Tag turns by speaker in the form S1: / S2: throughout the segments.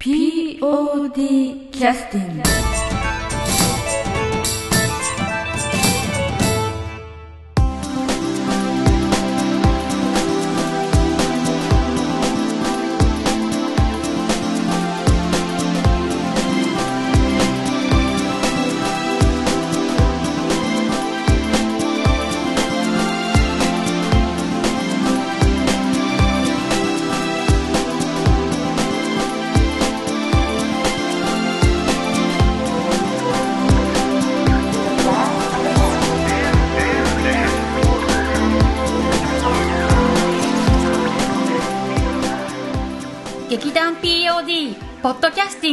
S1: POD キャスティング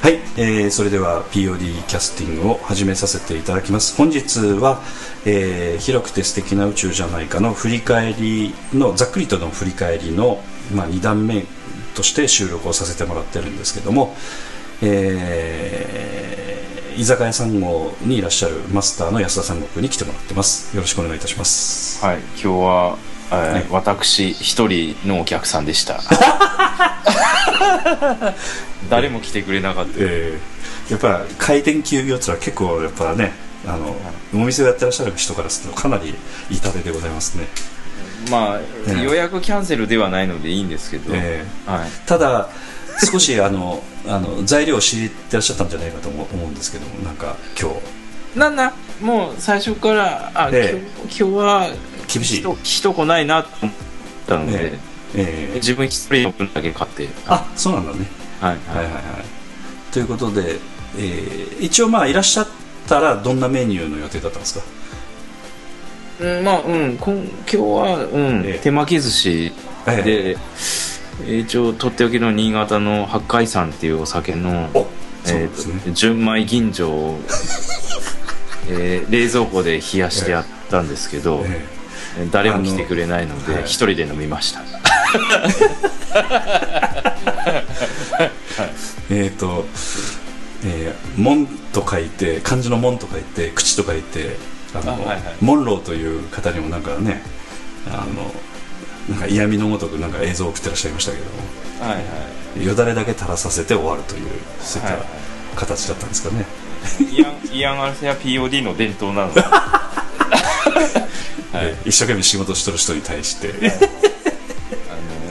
S2: はい、えーそれでは POD キャスティングを始めさせていただきます。本日は、えー広くて素敵な宇宙じゃないかの振り返りのざっくりとの振り返りの、まあ、2段目として収録をさせてもらってるんですけども、えー居酒屋3号にいらっしゃるマスターの安田三国に来てもらってます。よろしくお願いいたします。
S3: はい、今日は、
S2: はい。
S3: 私一人のお客さんでした。誰も来てくれなかった、
S2: えーやっぱ開店休業ってのは結構やっぱねあのお店をやってらっしゃる人からするとかなり痛手でございますね。
S3: まあ、
S2: え
S3: 予約キャンセルではないのでいいんですけど、
S2: え
S3: はい、
S2: ただ少しあのあの材料を知ってらっしゃったんじゃないかと思思うんですけどもなんか今日。
S3: なんだもう最初からあ、
S2: え。
S3: 今日今日は
S2: 厳しい。
S3: 人人来ないなと思ったので、
S2: えええ
S3: 自分一人の分だけ買って。
S2: あそうなんだね。
S3: はい。
S2: はいはいはい。ということで、えー一応まあいらっしゃったらどんなメニューの予定だったんですか？
S3: うん、まあうん。今日は、うん。
S2: ええ。
S3: 手巻き寿司
S2: え
S3: で、一応とっておきの新潟の八海山っていうお酒のえーと純米吟醸を、えー冷蔵庫で冷やしてやったんですけど、
S2: え
S3: 誰も来てくれないので一人で飲みました、
S2: ええーとえー門と書いて漢字の門と書いて口と書いてあの
S3: あはいはい。
S2: モンローという方にもなんかねあのなんか嫌味のごとくなんか映像を送ってらっしゃいましたけども。
S3: はいはい。
S2: よだれだけ垂らさせて終わるというそういった形だったんですかね、
S3: 嫌嫌がらせや POD の伝統なの。で、はい。
S2: えー一生懸命仕事してる人に対して、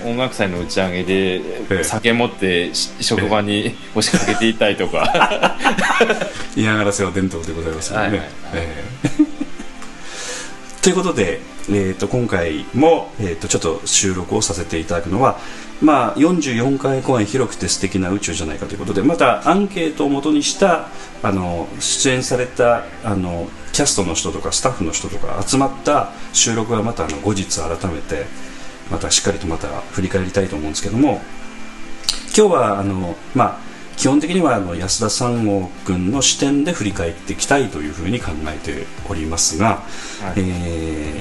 S3: あの音楽祭の打ち上げで
S2: え
S3: 酒持ってし職場に押しかけていったりとか。
S2: 嫌がらせは伝統でございますよね、
S3: はいはいはい。
S2: えーということで、えー、と今回も、えー、とちょっと収録をさせていただくのは、まあ、44回公演広くて素敵な宇宙じゃないかということでまたアンケートをもとにしたあの出演されたあのキャストの人とかスタッフの人とか集まった収録はまたあの後日改めてまたしっかりとまた振り返りたいと思うんですけども今日はあの、まあ、基本的にはあの安田三郷君の視点で振り返っていきたいというふうに考えておりますが、
S3: はい。
S2: え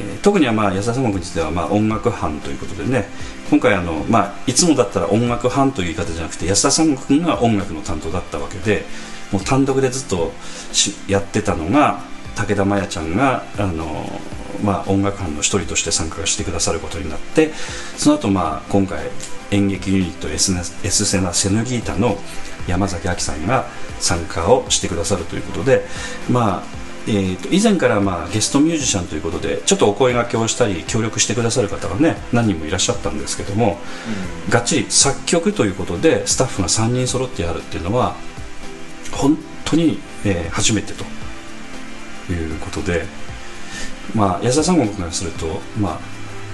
S2: ー特にはまあ安田三郷君についてはまあ音楽班ということでね今回あの、まあ、いつもだったら音楽班という言い方じゃなくて安田三郷君が音楽の担当だったわけでもう単独でずっとしやってたのが武田真弥ちゃんがあの、まあ、音楽班の一人として参加してくださることになってその後、まあ今回演劇ユニットエスネエスセナ・セヌギータの山崎亜紀さんが参加をしてくださるということで、まあえー、と以前から、まあ、ゲストミュージシャンということでちょっとお声掛けをしたり協力してくださる方がね何人もいらっしゃったんですけども、がっちり作曲ということでスタッフが3人揃ってやるっていうのは本当に、えー初めてということで、まあ、安田三郷君からすると、まあ、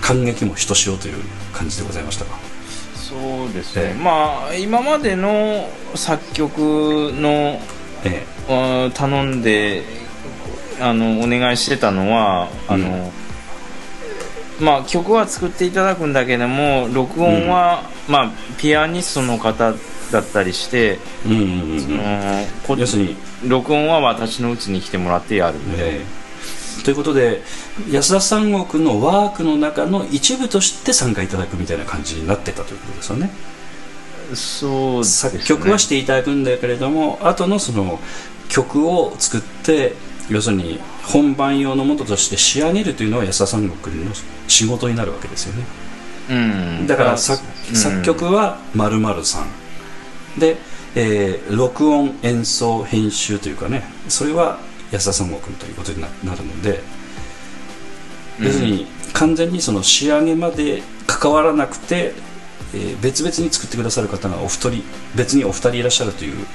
S2: 感激もひとしおという感じでございましたか？
S3: そうですね、
S2: ええ。
S3: まあ今までの作曲の
S2: え
S3: あ頼んであのお願いしてたのはあの、まあ曲は作っていただくんだけども録音は、まあピアニストの方だったりして、
S2: うんうんうん
S3: そのこ
S2: 要するに
S3: 録音は私のうちに来てもらってやる、
S2: ええ。ということで安田三国のワークの中の一部として参加いただくみたいな感じになってたということですよね。
S3: そうね。
S2: 作曲はしていただくんだけれども後のその曲を作って要するに本番用のものとして仕上げるというのは安田三国の仕事になるわけですよね。
S3: うん。
S2: だから作,、
S3: うん。
S2: 作曲は〇〇さん。で、えー録音演奏編集というかねそれは安田三国ということにななるので、
S3: うん。
S2: 要するに完全にその仕上げまで関わらなくて、えー別々に作ってくださる方がお二人別にお二人いらっしゃるという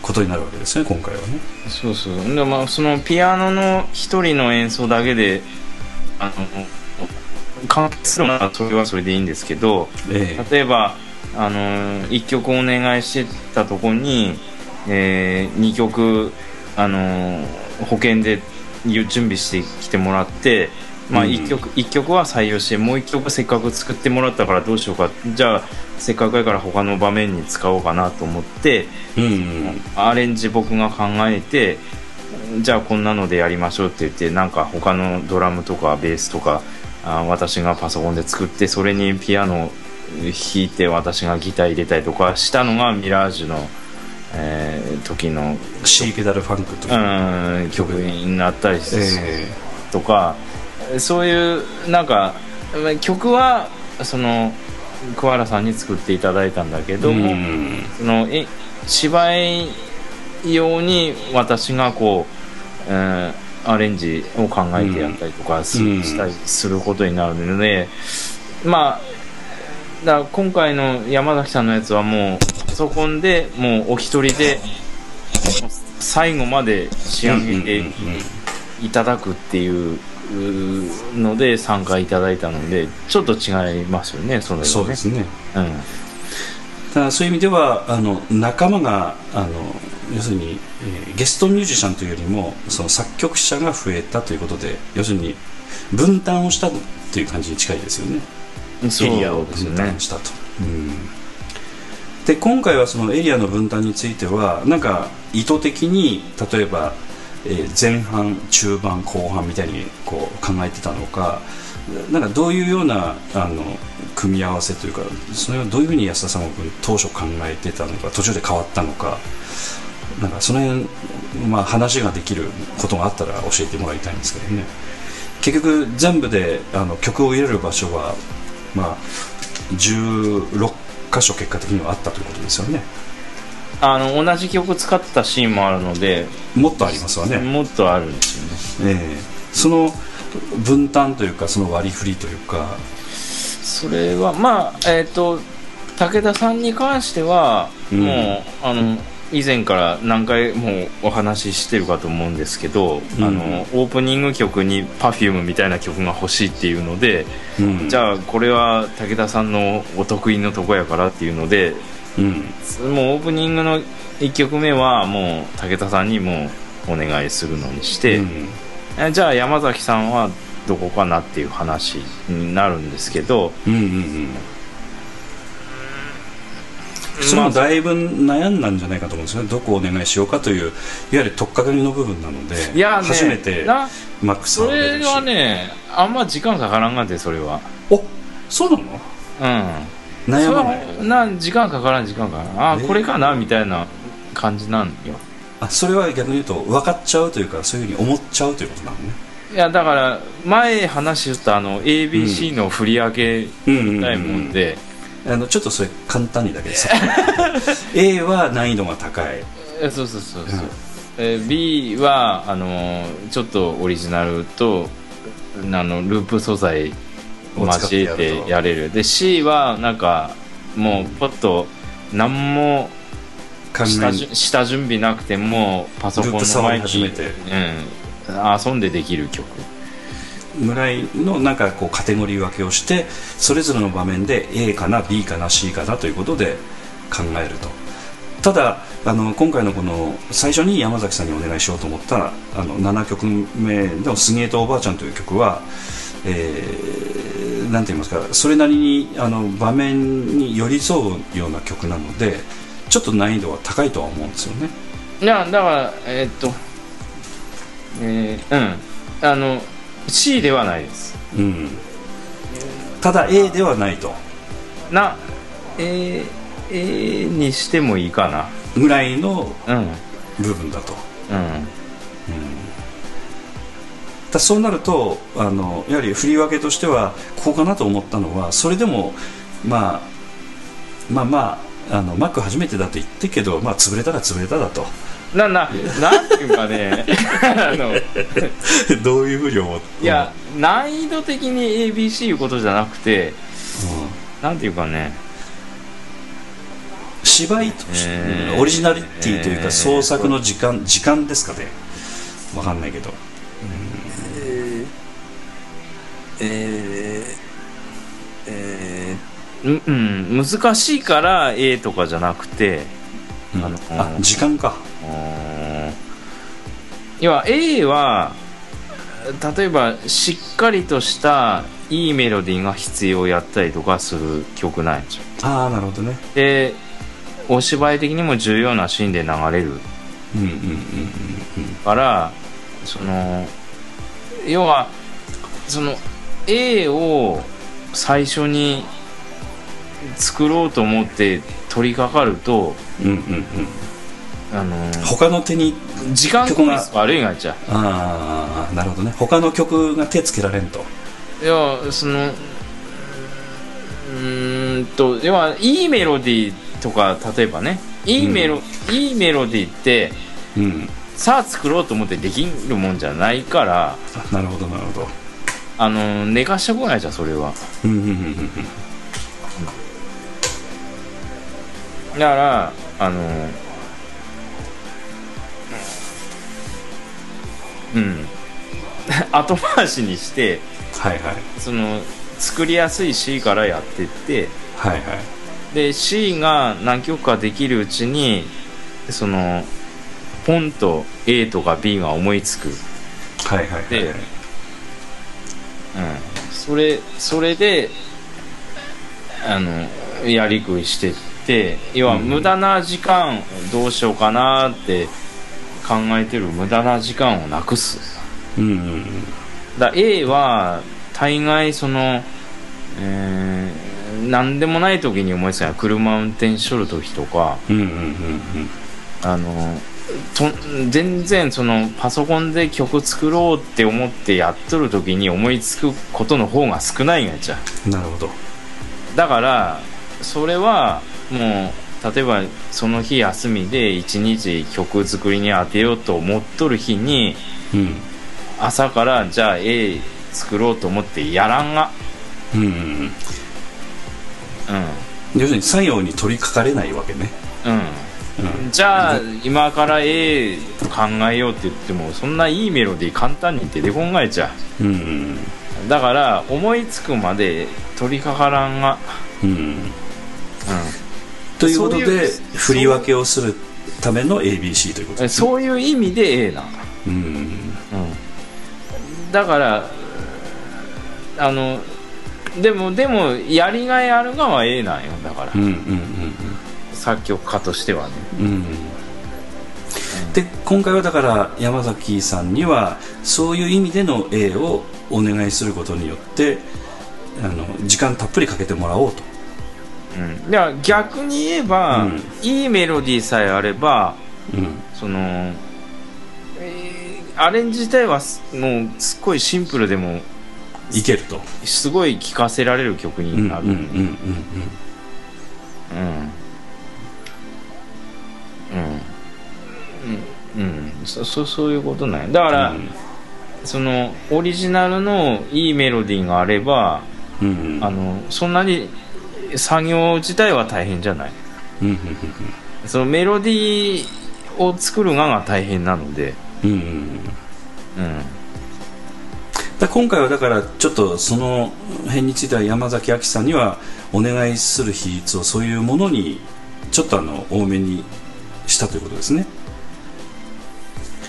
S2: ことになるわけですね今回はね。
S3: そうそう。でまあそのピアノの一人の演奏だけであの完結するのはそれはそれでいいんですけど
S2: ええ。
S3: 例えばあの1曲お願いしてたとこに、え2曲あの保険で準備してきてもらって、まあ、
S2: うん。
S3: 1曲一曲は採用してもう1曲せっかく作ってもらったからどうしようか。じゃあせっかくやから他の場面に使おうかなと思って
S2: うんうん。
S3: アレンジ僕が考えてじゃあこんなのでやりましょうって言ってなんか他のドラムとかベースとかあ私がパソコンで作ってそれにピアノ弾いて私がギター入れたりとかしたのがミラージュの、えー時の、
S2: シーペダルファンクとか、
S3: うん、曲になったりする
S2: え
S3: とかそういうなんかまあ曲はその桑原さんに作っていただいたんだけ
S2: え
S3: ども、
S2: うん。
S3: そのえ芝居用に私がこう、うんアレンジを考えてやったりとかす,、
S2: うん。
S3: したりすることになるのでまあだ今回の山崎さんのやつはもうパソコンでもうお一人で最後まで仕上げていただくっていうので参加いただいたのでちょっと違いますよねそれはね。
S2: そうですね。
S3: うん。
S2: ただそういう意味ではあの仲間があの要するに、えーゲストミュージシャンというよりもその作曲者が増えたということで要するに分担をしたという感じに近いですよね。エリアを分担したと、うんで今回はそのエリアの分担についてはなんか意図的に例えば、えー前半中盤後半みたいにこう考えてたのかなんかどういうようなあの組み合わせというかそれはどういうふうに安田さんが当初考えてたのか途中で変わったのかなんかその辺、まあ、話ができることがあったら教えてもらいたいんですけどね。結局全部であの曲を入れる場所は、まあ、16箇所結果的にはあったということですよね。
S3: あの同じ曲使ってたシーンもあるので
S2: もっとありますわね、
S3: もっとあるんですよね。
S2: ええ。その分担というかその割り振りというか。
S3: それはまあえっ、と武田さんに関しては、
S2: うん。
S3: もうあの以前から何回もお話ししてるかと思うんですけど、
S2: うん。
S3: あのオープニング曲に Perfume みたいな曲が欲しいっていうので、
S2: うん。
S3: じゃあこれは武田さんのお得意のとこやからっていうので
S2: うん。
S3: もうオープニングの1曲目はもう武田さんにもうお願いするのにして、
S2: うん。
S3: えじゃあ山崎さんはどこかなっていう話になるんですけど、
S2: うんうんうんそれもだいぶ悩んだんじゃないかと思うんですよね。どこをお願いしようかといういわゆる取っかかりの部分なので
S3: いやね
S2: 初めて
S3: な
S2: マックス
S3: そ
S2: れ
S3: はねあんま時間かからんがでそれは。
S2: おそうなの？
S3: うん。
S2: 悩まない？
S3: な時間かからん時間かからんあ、
S2: えー。
S3: これかなみたいな感じなんよ。
S2: あそれは逆に言うと分かっちゃうというかそういうふうに思っちゃうということなのね。
S3: いやだから前話したあの ABC の振り分け
S2: うんうんうんうん
S3: たいもんで、
S2: あのちょっとそれ簡単にだけでさ。A は難易度が高い。
S3: えそうそうそうそう、
S2: うん。
S3: えー B はあのーちょっとオリジナルとあのループ素材を交えてやれる。で C はなんかもうポッと何も下下準備なくてもパソコンの前にうん、遊んでできる曲
S2: ぐらいのなんかこうカテゴリー分けをしてそれぞれの場面で A かな B かな C かなということで考えるとただあの今回のこの最初に山崎さんにお願いしようと思ったあの7曲目の「すげえとおばあちゃん」という曲は、えーなんて言いますかそれなりにあの場面に寄り添うような曲なのでちょっと難易度は高いとは思うんですよね。
S3: いやだからえーっとえーうん。あの C ではないです。
S2: うん。ただ A ではないと。
S3: な A, A にしてもいいかな。
S2: ぐらいの
S3: うん。うん
S2: 部分だと。だそうなるとあのやはり振り分けとしてはここかなと思ったのはそれでも、まあ、まあまああのマック初めてだと言ってけど、まあ、潰れたら潰れただと
S3: なななんていうかね。あの。
S2: どういうふうに思って。
S3: いや難易度的に ABC いうことじゃなくてなんていうかね。
S2: 芝居として、
S3: えー
S2: うんオリジナリティというか
S3: えー
S2: 創作の時間時間ですかね。わかんないけど。
S3: えーえーうん、うん、難しいから A とかじゃなくて
S2: うん。
S3: あの
S2: あ時間か。
S3: う要は A は例えばしっかりとしたいいメロディーが必要やったりとかする曲なんですよ
S2: ああなるほどね。
S3: でお芝居的にも重要なシーンで流れる。からその要はその A を最初に作ろうと思って取り掛かると
S2: うんうんうんうん
S3: あの
S2: 他の手に
S3: 時間効率悪いがっちゃ
S2: ああなるほどね。他の曲が手つけられんと。
S3: いやそのうーんと要はいいメロディーとか例えばねいいメロ、いいメロディーって
S2: うん。
S3: さあ作ろうと思ってできるもんじゃないから
S2: あなるほどなるほど。
S3: あの寝かしたくないじゃんそれは。
S2: うんうんうんうん。
S3: だからあのうん。後回しにして
S2: はいはい。
S3: その作りやすい C からやってって
S2: はいはい。
S3: で C が何曲かできるうちにそのポンと A とか B が思いつく、うん、
S2: はいはいはい。
S3: でそれそれであのやりくりしてって要は
S2: うん。
S3: 無駄な時間どうしようかなって考えてる無駄な時間をなくす。
S2: うんうんうん。
S3: だ A は大概その、えー何でもない時に思いつくのは車運転しとる時とか。
S2: うんうんうんうん。
S3: あのと全然そのパソコンで曲作ろうって思ってやっとる時に思いつくことの方が少ないんやっちゃ
S2: なるほど。
S3: だからそれはもう例えばその日休みで一日曲作りに当てようと思っとる日に
S2: うん。
S3: 朝からじゃあ A 作ろうと思ってやらんが。
S2: うんうん要するに作業に取り掛かれないわけね。
S3: んうん。
S2: うん。
S3: じゃあ今から A 考えようって言ってもそんないいメロディー簡単に出てこんがいちゃ
S2: う。んうん。
S3: うだから思いつくまで取り掛からんが。
S2: うん。うんということで
S3: う
S2: 振り分けをするための ABC ということ
S3: うん
S2: ですね。
S3: そういう意味で A な
S2: うん。
S3: うん。だからあのでもでもやりがいあるがは A なんよだから、
S2: うんうんうん
S3: 作曲家としてはね。
S2: うん。うん。で今回はだから山崎さんにはそういう意味での A をお願いすることによってあの時間たっぷりかけてもらおうと。
S3: うん、いや逆に言えば、
S2: うん。
S3: いいメロディーさえあれば
S2: うん。
S3: その、えーアレンジ自体はすもうすっごいシンプルでも
S2: いけると。
S3: すごい聴かせられる曲
S2: うんうん
S3: になる、
S2: うん。うん。
S3: うん。うん。うん。そそそういうことなんや。だから、
S2: うん。
S3: そのオリジナルのいいメロディーがあれば
S2: うんうん。
S3: あのそんなに作業自体は大変じゃない。
S2: うんうん
S3: そのメロディーを作るがが大変なので。
S2: うんうんうん。
S3: うん。
S2: だ今回はだからちょっとその辺については山崎亜紀さんにはお願いする比率をそういうものにちょっとあの多めにしたということですね。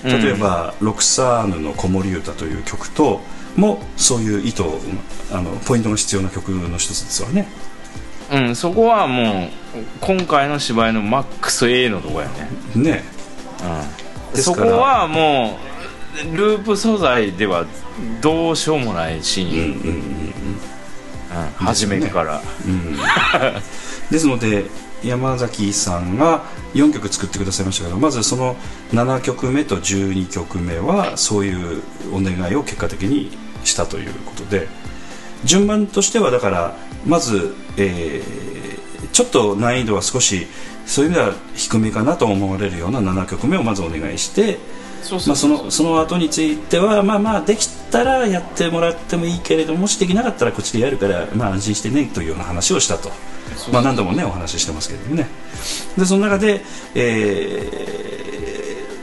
S2: 例えば、ロクサーヌの子守歌という曲ともそういう意図あのポイントが必要な曲の一つですわね
S3: うんそこはもう今回の芝居のマックス A のとこやね。
S2: ね。
S3: うん。そこはもうループ素材ではどうしようもないシーン、
S2: うんうんうん
S3: うん。初めから、
S2: うん。ですので山崎さんが4曲作ってくださいましたけどまずその7曲目と12曲目はそういうお願いを結果的にしたということで順番としてはだからまず、えーちょっと難易度は少しそういう意味では低めかなと思われるような7曲目をまずお願いして
S3: そう
S2: まあ、そのその後についてはまあまあできたらやってもらってもいいけれどもしできなかったらこっちでやるから、まあ、安心してねというような話をしたと、まあ、何度もねお話ししてますけれどもね。でその中で、え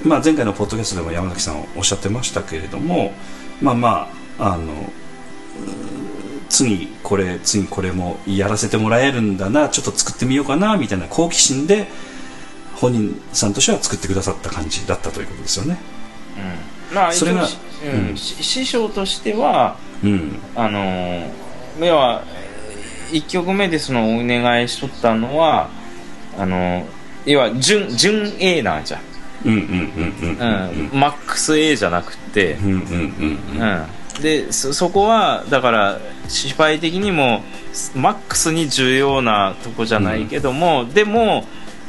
S2: ーまあ、前回のポッドキャストでも山崎さんおっしゃってましたけれどもまあまああのうん次これ次これもやらせてもらえるんだなちょっと作ってみようかなみたいな好奇心で本人さんとしては作ってくださった感じだったということですよね。
S3: うん。まあ
S2: それが
S3: うん。師匠としては
S2: うん。
S3: あのー要は1曲目でそのお願いしとったのはあのー要は準準 A なんじゃ。ん、
S2: うんうんうんうん
S3: うんマックス A じゃなくて、
S2: うんうんうん。
S3: うん、でそそこはだから芝居的にもマックスに重要なとこじゃないけども、でも、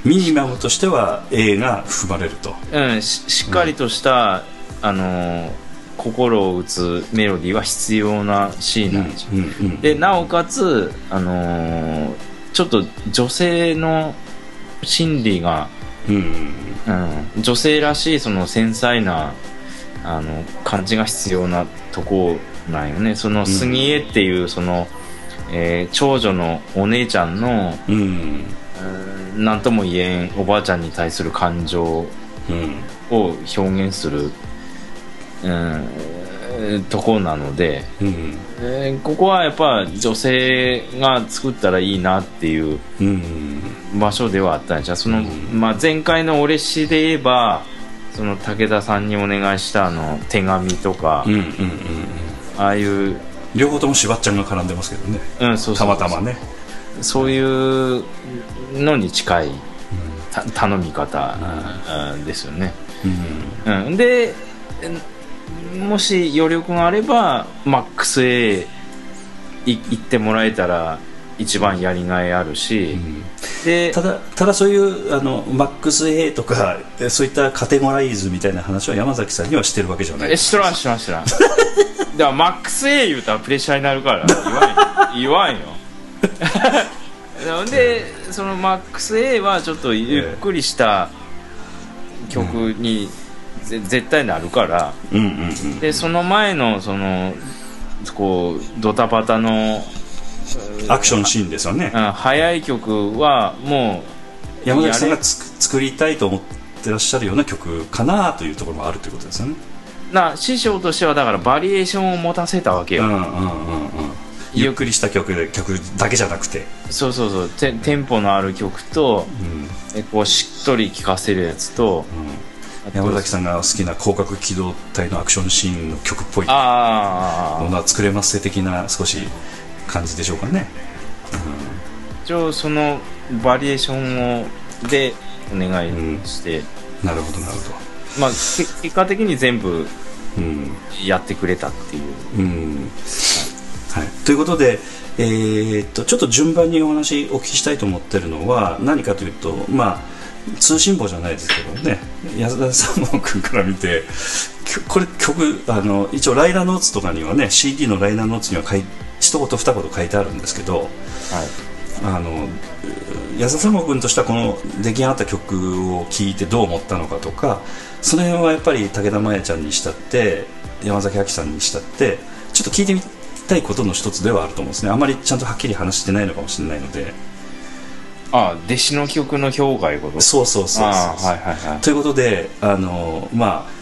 S2: ミニマムとしては A が含まれると。
S3: うん、ししっかりとした、あのー心を打つメロディーは必要なシーンなんですよ、
S2: うんうん
S3: でなおかつ、あのーちょっと女性の心理が、
S2: うんうん。
S3: うん、女性らしいその繊細なあの感じが必要なとこなんよね。その杉江っていうその、えー長女のお姉ちゃんの
S2: うん。
S3: うん何とも言えんおばあちゃんに対する感情を
S2: うん
S3: 表現する、うん、とこなので、
S2: うん。
S3: えーここはやっぱ女性が作ったらいいなっていう
S2: うん。
S3: 場所ではあったんじゃその、
S2: うん。
S3: まあ、前回の俺詩で言えばその武田さんにお願いしたあの手紙とか、
S2: うんうんうん
S3: ああいう、
S2: 両方ともしばっちゃんが絡んでますけどね。
S3: うん、そうそう
S2: たまたまね。
S3: そういうのに近いた頼み方、うん。ですよね、
S2: うん
S3: うん、でもし余力があればマックス A い行ってもらえたら一番やりがいあるし、で
S2: ただただそういうあのマックス A とかえそういったカテゴライズみたいな話は山崎さんにはしてるわけじゃない。
S3: え知らん知らん知らん。だからマックス A 言うたらプレッシャーになるから言わんよ。言わんよ。でそのマックス A はちょっとゆっくりした曲にぜ絶対なるから
S2: うんうんうん。
S3: でその前のそのこうドタバタの、
S2: アクションシーンですよね。
S3: うん、早い曲はも
S2: 山崎さんがつく作りたいと思ってらっしゃるような曲かなというところもあるということですよね。
S3: うな師匠としてはだからバリエーションを持たせたわけよ、
S2: うんうんうんうんゆっくりした曲で曲だけじゃなくて、
S3: そうそうそう。テテンポのある曲と
S2: うん。
S3: えこうしっとり聴かせるやつと
S2: うん、山崎さんが好きな広角機動隊のアクションシーンの曲っぽいも
S3: ああ
S2: のは作れます的な少し感じでしょうかね。
S3: 一応そのバリエーションをでお願いして、
S2: なるほどなるほ
S3: まあけ結果的に全部
S2: どうん。
S3: やってくれたっていう。
S2: うん。はい、ということで、えーっとちょっと順番にお話お聞きしたいと思ってるのは何かというと、まあ、通信簿じゃないですけどね。安田三門君から見てこれ曲あの一応ライナーノーツとかにはね CD のライナーノーツには書い一言二言書いてあるんですけど
S3: はい。
S2: あの安田三門君としてはこの出来上がった曲を聴いてどう思ったのかとかその辺はやっぱり武田真弥ちゃんにしたって山崎亜紀さんにしたってちょっと聞いてみたいことの一つではあると思うんですね。あまりちゃんとはっきり話してないのかもしれないので。
S3: あ弟子の曲の評価いうこと？
S2: そうそうそうそう
S3: ああはいはいはい。
S2: ということであのまあ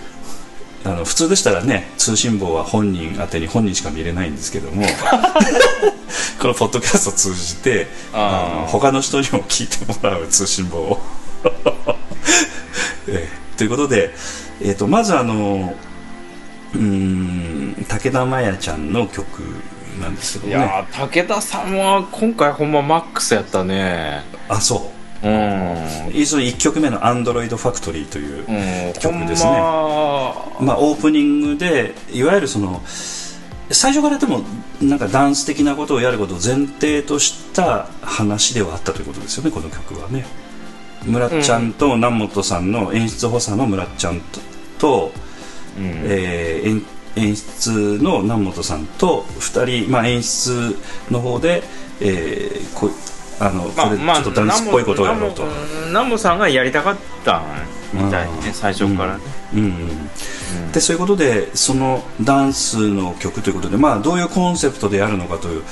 S2: あの普通でしたらね通信簿は本人宛てに本人しか見れないんですけども このポッドキャストを通じて
S3: あ
S2: の他の人にも聞いてもらう通信簿を、えーということで、えー、とまずあのうーん武田真弥ちゃんの曲なんですけ
S3: い
S2: どね。
S3: やー武田さんは今回ほんまマックスやったね。
S2: あそう
S3: うん。
S2: その1曲目の「アンドロイドファクトリー」という、
S3: うん、
S2: 曲ですね。
S3: ま。
S2: まあ、オープニングでいわゆるその最初からでもなんかダンス的なことをやることを前提とした話ではあったということですよねこの曲はね。村っちゃんと南本さんの演出補佐の村っちゃんとと、
S3: うん。
S2: えー演演出の南本さんと2人、まあ、演出の方で、えーこあのこれちょっとダンスっぽいことをやろうと、
S3: 南本さんがやりたかったみたいね最初から。ね、
S2: うんうん。でそういうことでそのダンスの曲ということで、まあ、どういうコンセプトでやるのかという、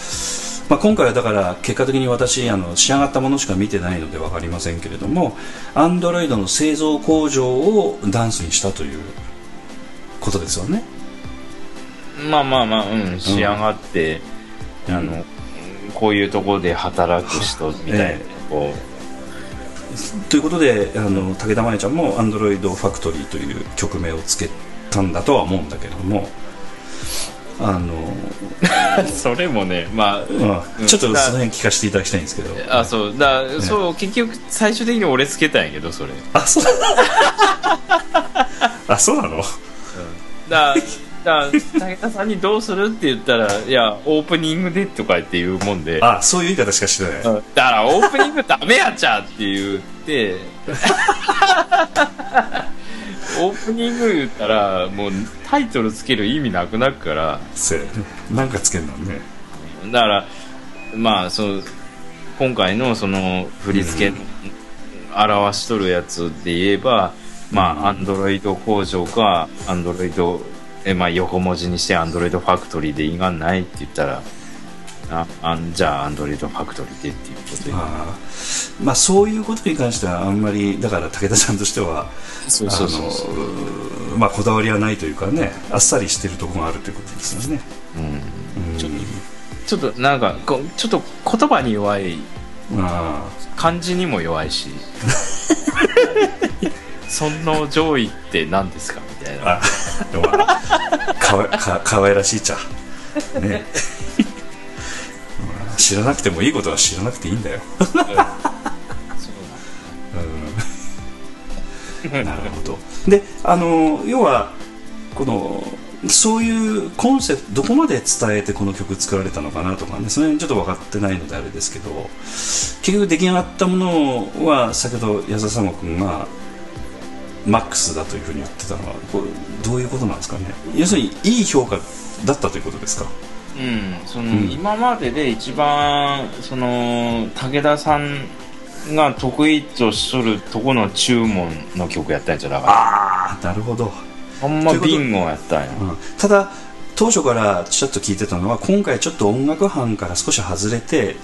S2: まあ、今回はだから結果的に私あの仕上がったものしか見てないので分かりませんけれどもアンドロイドの製造工場をダンスにしたということですよね。
S3: まあまあまあうん仕上がって、あのこういうところで働く人みたいな、
S2: え
S3: こ
S2: ということであの武田真弥ちゃんも「アンドロイドファクトリー」という曲名をつけたんだとは思うんだけれどもあの、
S3: う それもねまあ
S2: うん。ちょっとその辺聞かせていただきたいんですけど。
S3: あそう。だ、そう結局最終的に俺つけたんやけどそれ。
S2: あそう。あそうなの？
S3: だだ武田さんにどうするって言ったらいやオープニングでとか言って言うもんで
S2: あそういう言い方しかしてない、
S3: うんだからオープニングダメやっちゃって言ってオープニング言ったらもうタイトルつける意味なくなるから
S2: せなんかつけんのね
S3: だからまあそう今回のその振り付け表しとるやつで言えば、まあアンドロイド工場かアンドロイドえまあ横文字にしてアンドロイドファクトリーでいがないって言ったらああんじゃあアンドロイドファクトリーでっていうことで。
S2: あー。まあそういうことに関してはあんまりだから武田さんとしてはまあこだわりはないというかねあっさりしてるところがあるということですよね、うん、
S3: ちょっちょっとなんかこうちょっと言葉に弱い
S2: あ
S3: 漢字にも弱いし。その上位って何ですか？みたいな
S2: あでも。かわかかわいらしいちゃね。まあ知らなくてもいいことは知らなくていいんだよ。なるほど。であの要はこのそういうコンセプトどこまで伝えてこの曲作られたのかなとかねその辺ちょっと分かってないのであれですけど結局出来上がったものは先ほど矢沢様君がマックスだというふうに言ってたのはこれどういうことなんですかね。要するにいい評価だったということですか。
S3: うん、その、
S2: うん。
S3: 今までで一番その武田さんが得意としとるとこの注文の曲やったんじゃだから。
S2: ああなるほど、
S3: ほんまビンゴやったんや。
S2: うん。ただ当初からちょっと聞いてたのは今回ちょっと音楽班から少し外れて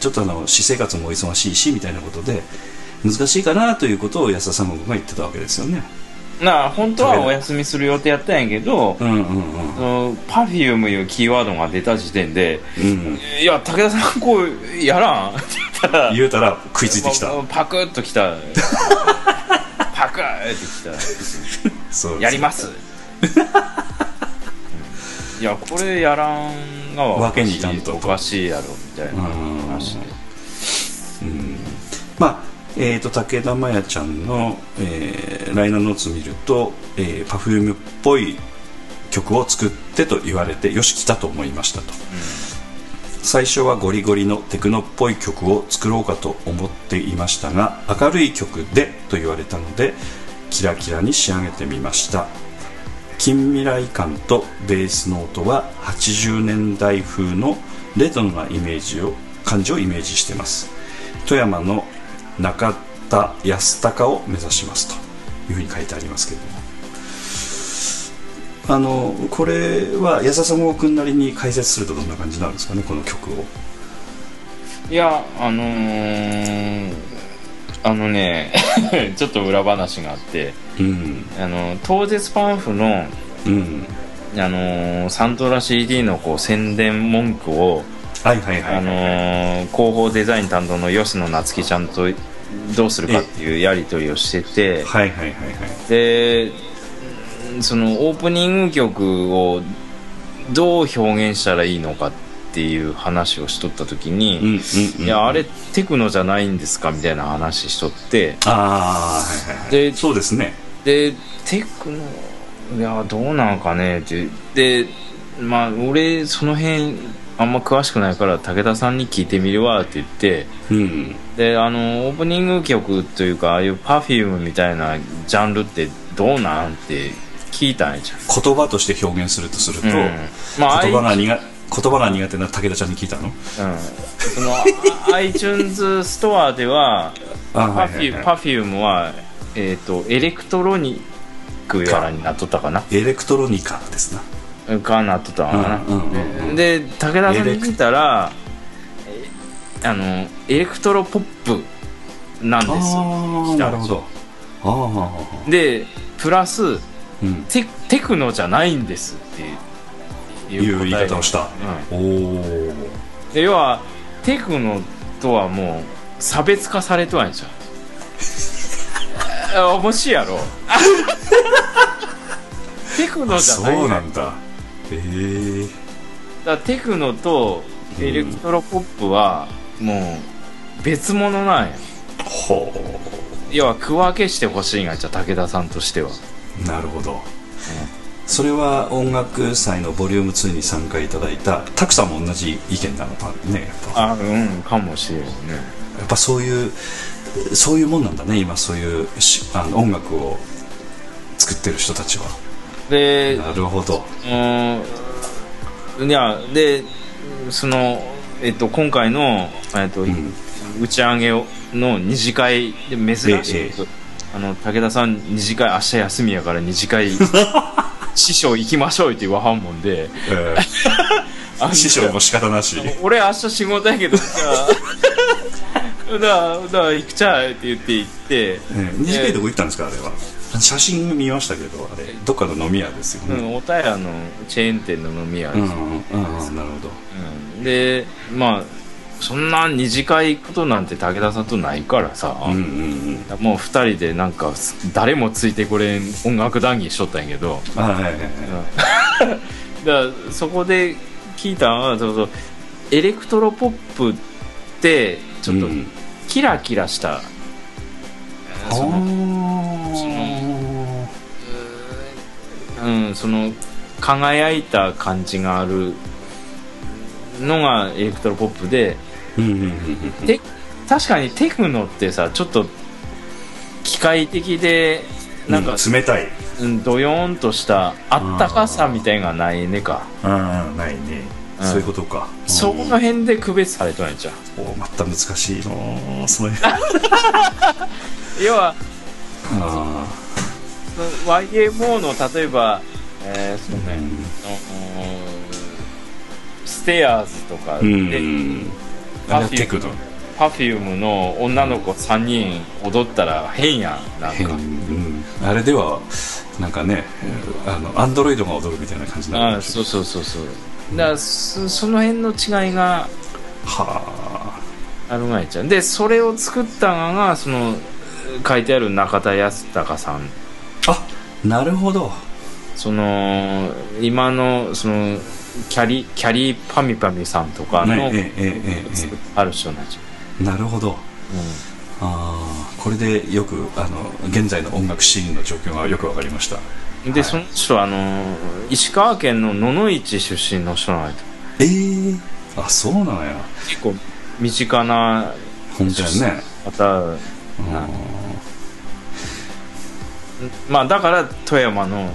S2: ちょっとあの私生活も忙しいしみたいなことで難しいかなということを安田さんが言ってたわけですよね。
S3: なあ本当はお休みする予定やったんやけど、
S2: うんうんうん。
S3: そのパフュームいうキーワードが出た時点で
S2: うん「
S3: いや武田さんこうやらん 」って言ったら
S2: 言うたら食いついてきた。
S3: パクッときた。パクッ てき
S2: そう
S3: たやります。いやこれやらんが
S2: わけにいかんと。
S3: おかしいやろみたいな話で。
S2: まあえー、と武田真弥ちゃんの、えーライナーノーツ見ると、えー、パフュームっぽい曲を作ってと言われてよし来たと思いましたと、最初はゴリゴリのテクノっぽい曲を作ろうかと思っていましたが明るい曲でと言われたのでキラキラに仕上げてみました。近未来感とベースの音は80年代風のレトロなイメージを感じをイメージしてます。富山の中田康隆を目指しますというふうに書いてありますけれども。あのこれは安田さん君なりに解説するとどんな感じなんですかねこの曲を。
S3: いやあのーあのね ちょっと裏話があって。
S2: うん。
S3: あの当日パンフの
S2: うん。
S3: あのーサントラ CD のこう宣伝文句を、
S2: はいはいはい、
S3: あのー広報デザイン担当の吉野夏樹ちゃんとどうするかっていうやり取りをしてて
S2: はいはいはいはい。
S3: でそのオープニング曲をどう表現したらいいのかっていう話をしとった時に、
S2: うんうんうん
S3: いやあれテクノじゃないんですかみたいな話しとって。
S2: ああはいはいはい。
S3: で
S2: そうですね。
S3: でテクノいやどうなんかねってでまあ俺その辺あんま詳しくないから武田さんに聞いてみるわって言って
S2: うん。
S3: であのオープニング曲というかああいう Perfume みたいなジャンルってどうなんって聞いたんやじ
S2: 言葉として表現するとすると、
S3: ゃん、うん。まあ
S2: 言葉
S3: あ
S2: が苦言葉が苦手な武田ちゃんに聞いたの？
S3: いうん、そのあ iTunes ストアでは Perfume は、えー、とエレクトロニックやらになっとったかな。
S2: エレクトロニカですな
S3: かなっとったのかな、
S2: うんうんうんうん。
S3: で武田さんに聞いたらえあのエレクトロポップなんです
S2: ああなるほど。
S3: でプラス
S2: うん。
S3: テテクノじゃないんですっていう
S2: いう言い方をした、おお
S3: で要はテクノとはもう差別化されとはんやじゃ。ん あ面白いやろ。テクノじゃない
S2: そう
S3: だ
S2: なんだへえ
S3: からテクノとエレクトロポップはもう別物なんや。
S2: ほ
S3: 要は区分けしてほしいんやじゃあ武田さんとしては。
S2: うなるほど、それは音楽祭のボリューム2に参加いただいたたくさんも同じ意見なのかねやっぱ。
S3: あうんかもしれんね。
S2: やっぱそういうそういうもんなんだね今そういうしあの音楽を作ってる人たちは
S3: で
S2: なるほど。
S3: うん。いやでその、えっと、今回の、えっと
S2: ん。
S3: 打ち上げをの二次会で珍しい、
S2: ええ
S3: あの武田さん二次会明日休みやから二次会 師匠行きましょうって言わはんもんで。
S2: え
S3: あ
S2: ー師匠も仕方なし。
S3: 俺明日仕事やけどじゃあ。だからだ行くちゃうって言って行って。
S2: えー二次会どこ行ったんですかあれは？写真見ましたけどあれどっかの飲み屋ですよね。
S3: うん、おたやのチェーン店の飲み屋です、
S2: うんうんうんなるほど。
S3: うん。でまあそんな二次会行くことなんて武田さんとないからさ、
S2: うんうんうん。
S3: もう二人でなんか誰もついてこれん音楽談義しとったんやけど、
S2: あはいはいはい。
S3: だからそこで聞いたのはそうそうエレクトロポップってちょっと
S2: うん。
S3: キラキラした、そのうん、その輝いた感じがあるのがエレクトロポップで
S2: うんうんうんうん
S3: で確かにテクノってさちょっと機械的でなんか、
S2: うん冷たい。
S3: うん、ドヨーンとしたあったかさみたいがないねか。
S2: ああないね。
S3: うん。
S2: そういうことか。
S3: そこの辺で区別されとんやんちゃう
S2: おまた難しい。のその
S3: 要は
S2: あ
S3: YMO の例えば、えーそうね、
S2: うん。
S3: ステアーズとか
S2: あ
S3: で、
S2: うん。あれはテクノ。
S3: Perfume の女の子3人踊ったら変やんなん
S2: 変
S3: か
S2: うん。あれではなんかねあのアンドロイドが踊るみたいな感じになる
S3: ああそうそうそうそう。だからそその辺の違いが
S2: は
S3: あ。るがいちゃん。でそれを作ったのがその書いてある中田康隆さん
S2: ああなるほど。
S3: その今のそのキャリキャリーパミパミさんとかの、
S2: ねええええ
S3: ある人なんち。
S2: なるほど。
S3: う、
S2: ああこれでよくあの現在の音楽シーンの状況がよくわかりました。
S3: うん、で、
S2: はい。
S3: その人はあの石川県の野々市出身の人なん
S2: ええ。あそうなんや。
S3: 結構身近な
S2: 本当やね。
S3: 方
S2: うん
S3: まあだから富山の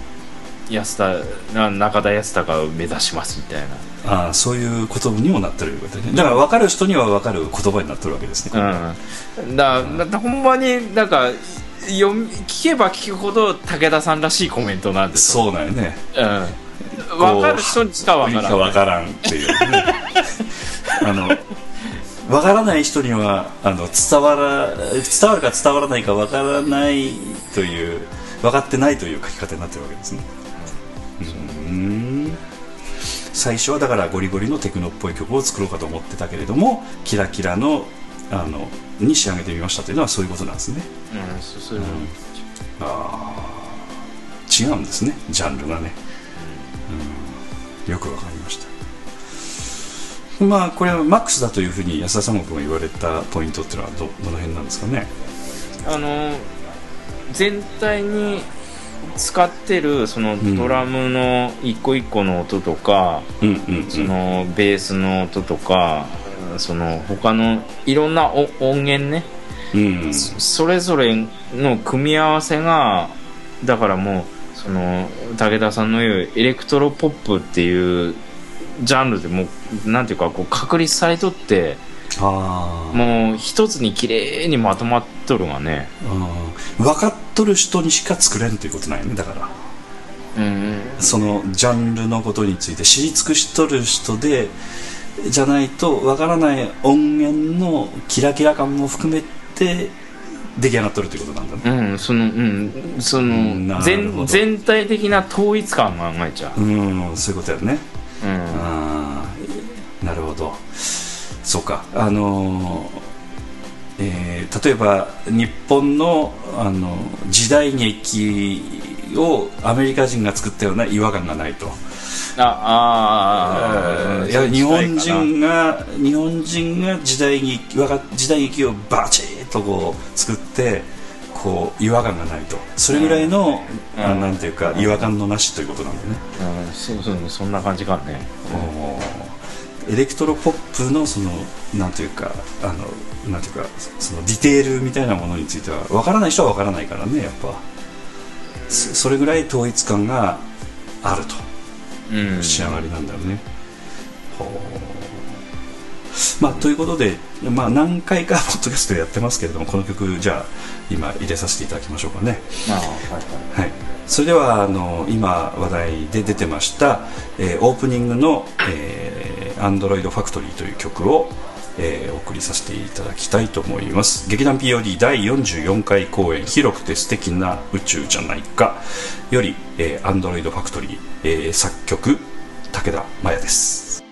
S3: 安田な中田康隆を目指しますみたいな。
S2: ああそういうことにもなってるわけでね。だから分かる人には分かる言葉になってるわけですね、
S3: うん。だだだほんまになんか読み聞けば聞くほど武田さんらしいコメントなんです
S2: そうなんよね。
S3: うん。分かる人にしか分からん。
S2: 分からんっていうね。あの分からない人にはあの伝わら伝わるか伝わらないか分からないという分かってないという書き方になってるわけですね。うん。最初はだからゴリゴリのテクノっぽい曲を作ろうかと思ってたけれどもキラキラのあのに仕上げてみましたというのはそういうことなんですね。
S3: うんそうそういうの
S2: あー。違うんですね。ジャンルがね、よくわかりました。まあこれはマックスだというふうに安田三国が言われたポイントっていうのはどどの辺なんですかね。
S3: あの全体に使ってるそのドラムの一個一個の音とか、
S2: うん
S3: そのベースの音とかその他のいろんなお音源ね、
S2: うん。
S3: そそれぞれの組み合わせがだからもうその武田さんの言うエレクトロポップっていうジャンルでもうなんていうかこう確立されとってもう一つに綺麗にまとまっとるがね。
S2: うん。分かっとる人にしか作れんということなんよねだから。
S3: うん
S2: そのジャンルのことについて知り尽くしとる人でじゃないとわからない音源のキラキラ感も含めて出来上がっとるということなんだね。
S3: うん、その、うん、その、全、全体的な統一感が考えちゃう。
S2: うんそういうことやね。
S3: うん。
S2: あー。なるほどそうか。あのーえー例えば日本のあの時代劇をアメリカ人が作ったような違和感がないと。
S3: あ、ああ、
S2: いや日本人が日本人が時代劇時代劇をバチッとこう作ってこう違和感がないと。それぐらいの、
S3: うん。
S2: あなんていうか違和感のなしということなんだね、
S3: うん、そうそう、そんな感じかね。
S2: おーエレクトロポップのそのなんていうかあのなんていうかそのディテールみたいなものについてはわからない人はわからないからねやっぱそそれぐらい統一感があると
S3: うん。
S2: 仕上がりなんだよね。ほうまあ、ということで、まあ、何回かポッドキャストでやってますけれどもこの曲じゃあ今入れさせていただきましょうかね。
S3: はい。はい、
S2: それではあの今話題で出てました、えーオープニングの「えー、アンドロイドファクトリー」という曲を、えーお送りさせていただきたいと思います。劇団 POD 第44回公演「広くて素敵な宇宙じゃないか」より、えー、Android Factory、えー作曲武田真也です。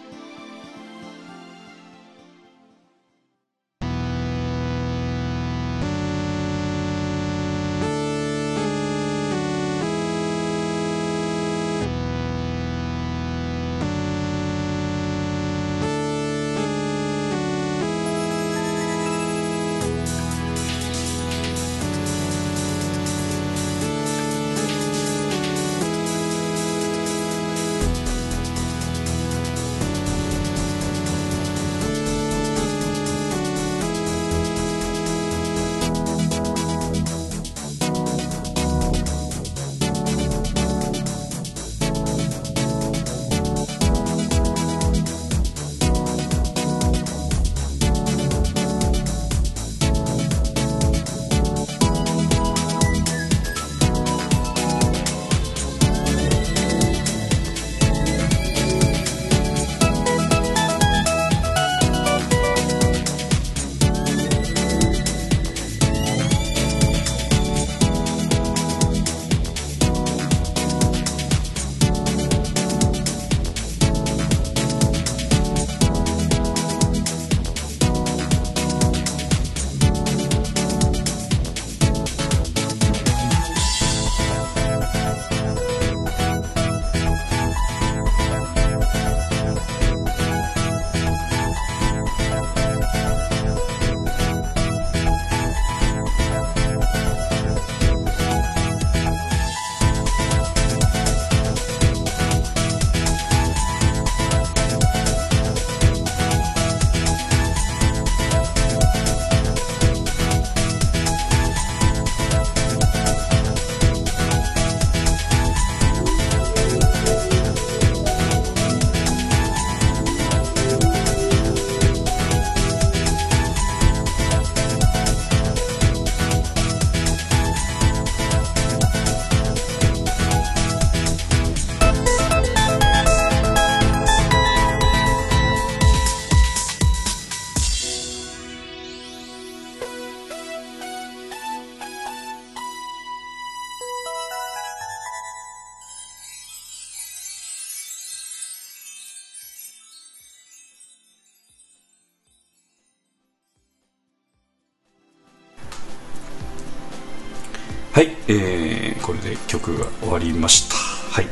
S2: えーこれで曲が終わりました。はい。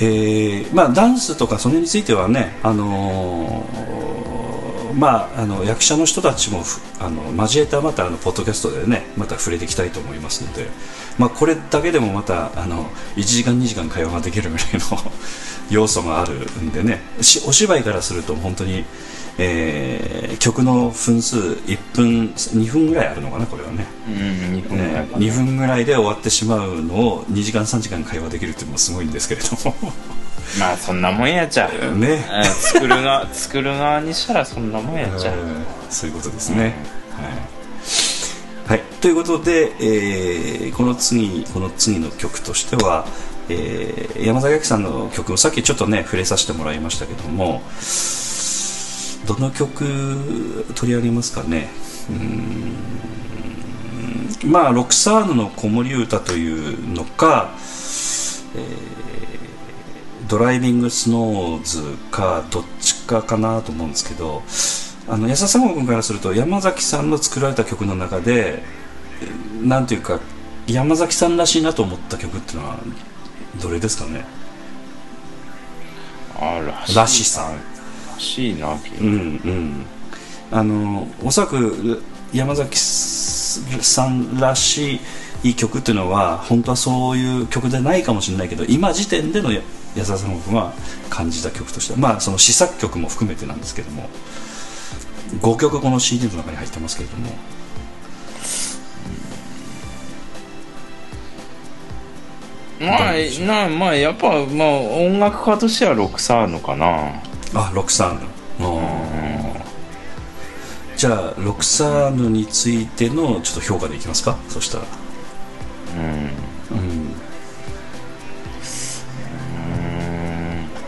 S2: えーまあ、ダンスとかそれについてはね、あのーまあ、あの役者の人たちもあの交えたまたあのポッドキャストでねまた触れていきたいと思いますので、まあ、これだけでもまたあの1時間2時間会話ができるぐらいの 要素があるんでねお芝居からすると本当に、えー曲の分数1分2分ぐらいあるのかなこれはね。
S3: うん2分ぐらい
S2: ね
S3: かな
S2: 2分ぐらいで終わってしまうのを2時間3時間会話できるっていうのもすごいんですけれども。
S3: まあそんなもんやっちゃ。
S2: ね。
S3: うん作る側作る側にしたらそんなもんやっちゃ。
S2: うんそういうことですね、はい、はい、ということで、えーこの次この次の曲としては、えー山崎明さんの曲をさっきちょっとね触れさせてもらいましたけどもどの曲取り上げますかね。うーんまあロクサーヌの子守歌というのか、えードライビングスノーズかどっちかかなと思うんですけどあの安田三郷君からすると山崎さんの作られた曲の中でえーなんていうか山崎さんらしいなと思った曲っていうのはどれですかね？
S3: あら
S2: らしさ
S3: らしいな
S2: うんうん。あのおそらく山崎さんらしい曲っていうのは本当はそういう曲でないかもしれないけど今時点でのや安田さん君は感じた曲としてはまあその試作曲も含めてなんですけども5曲この CD の中に入ってますけれども。
S3: まあなまあやっぱまあ音楽家としてはロクサーノかな。
S2: あロクサーヌじゃあロクサーヌについてのちょっと評価でいきますか？そしたら。
S3: うん。
S2: う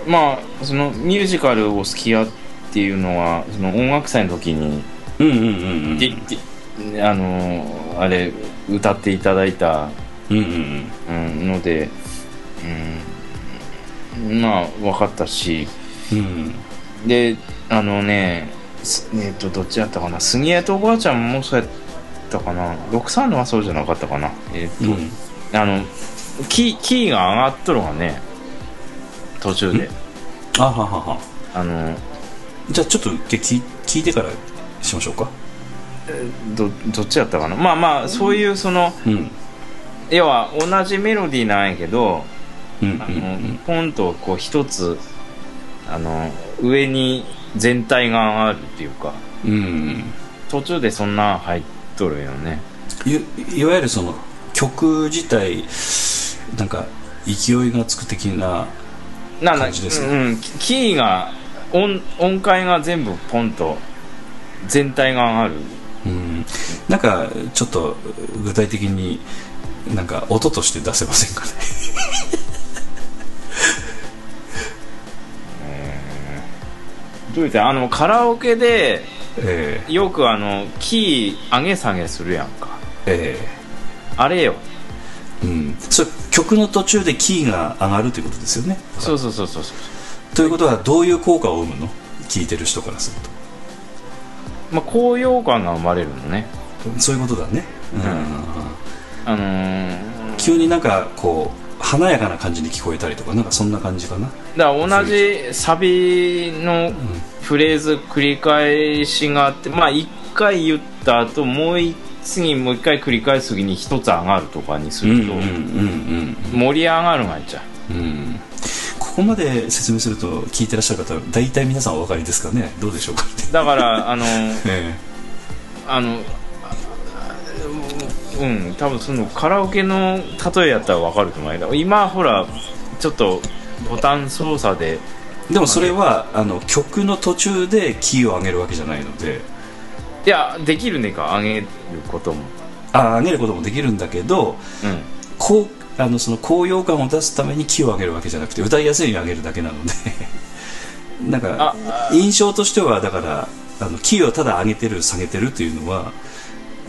S2: ん。
S3: まあそのミュージカルを好きやっていうのはその音楽祭の時に
S2: うんうんうんうん。
S3: でであのあれ歌っていただいた
S2: うんうん
S3: うん。ので、うん、まあ分かったし。
S2: うん。うん
S3: であのねすえっ、とどっちやったかな？杉江とおばあちゃんもそうやったかな？63のはそうじゃなかったかな？えっ、と、
S2: うん。
S3: あのキーキーが上がっとるがね。途中で。
S2: あははは。
S3: あの
S2: じゃあちょっと聞い聞いてからしましょうか。
S3: どどっちやったかな？まあまあそういうその
S2: うん。
S3: 要は同じメロディーなんやけど
S2: うんうん。
S3: あの、ポンとこう一つあの上に全体が上がるっていうか
S2: うん。うん
S3: 途中でそんな入っとるよね。
S2: いいわゆるその曲自体なんか勢いがつく的な感じですね
S3: うん、キキーが音音階が全部ポンと全体が上がる。
S2: うん。なんかちょっと具体的になんか音として出せませんかね？
S3: どういうてあのカラオケで
S2: え
S3: よくあのキー上げ下げするやんか。
S2: ええ。
S3: あれよ。
S2: えうん。それ曲の途中でキーが上がるということですよね。
S3: そうそうそうそうそう。
S2: ということはどういう効果を生むの？聞いてる人からする
S3: まあ高揚感が生まれるのね。
S2: とそういうことだね、うん。
S3: あのー
S2: 急になんかこう華やかな感じに聞こえたりとかなんかそんな感じかな。
S3: だから同じサビのフレーズ繰り返しがあってまあ一回言った後もう一次もう一回繰り返す時に一つ上がるとかにすると
S2: うんうんうん
S3: 盛り上がるがいっちゃ
S2: う？んうん。ここまで説明すると聞いてらっしゃる方大体皆さんお分かりですかね？どうでしょうか
S3: だからあの
S2: え。
S3: あのうん多分そのカラオケの例えやったら分かると思うけど今ほらちょっとボタン操作で
S2: えでもそれはあの曲の途中でキーを上げるわけじゃないので。
S3: いやできるねか上げることも。
S2: あ上げることもできるんだけど
S3: うん
S2: こうあのその高揚感を出すためにキーを上げるわけじゃなくて歌いやすいように上げるだけなので。なんか印象としてはだからあのキーをただ上げてる下げてるっていうのは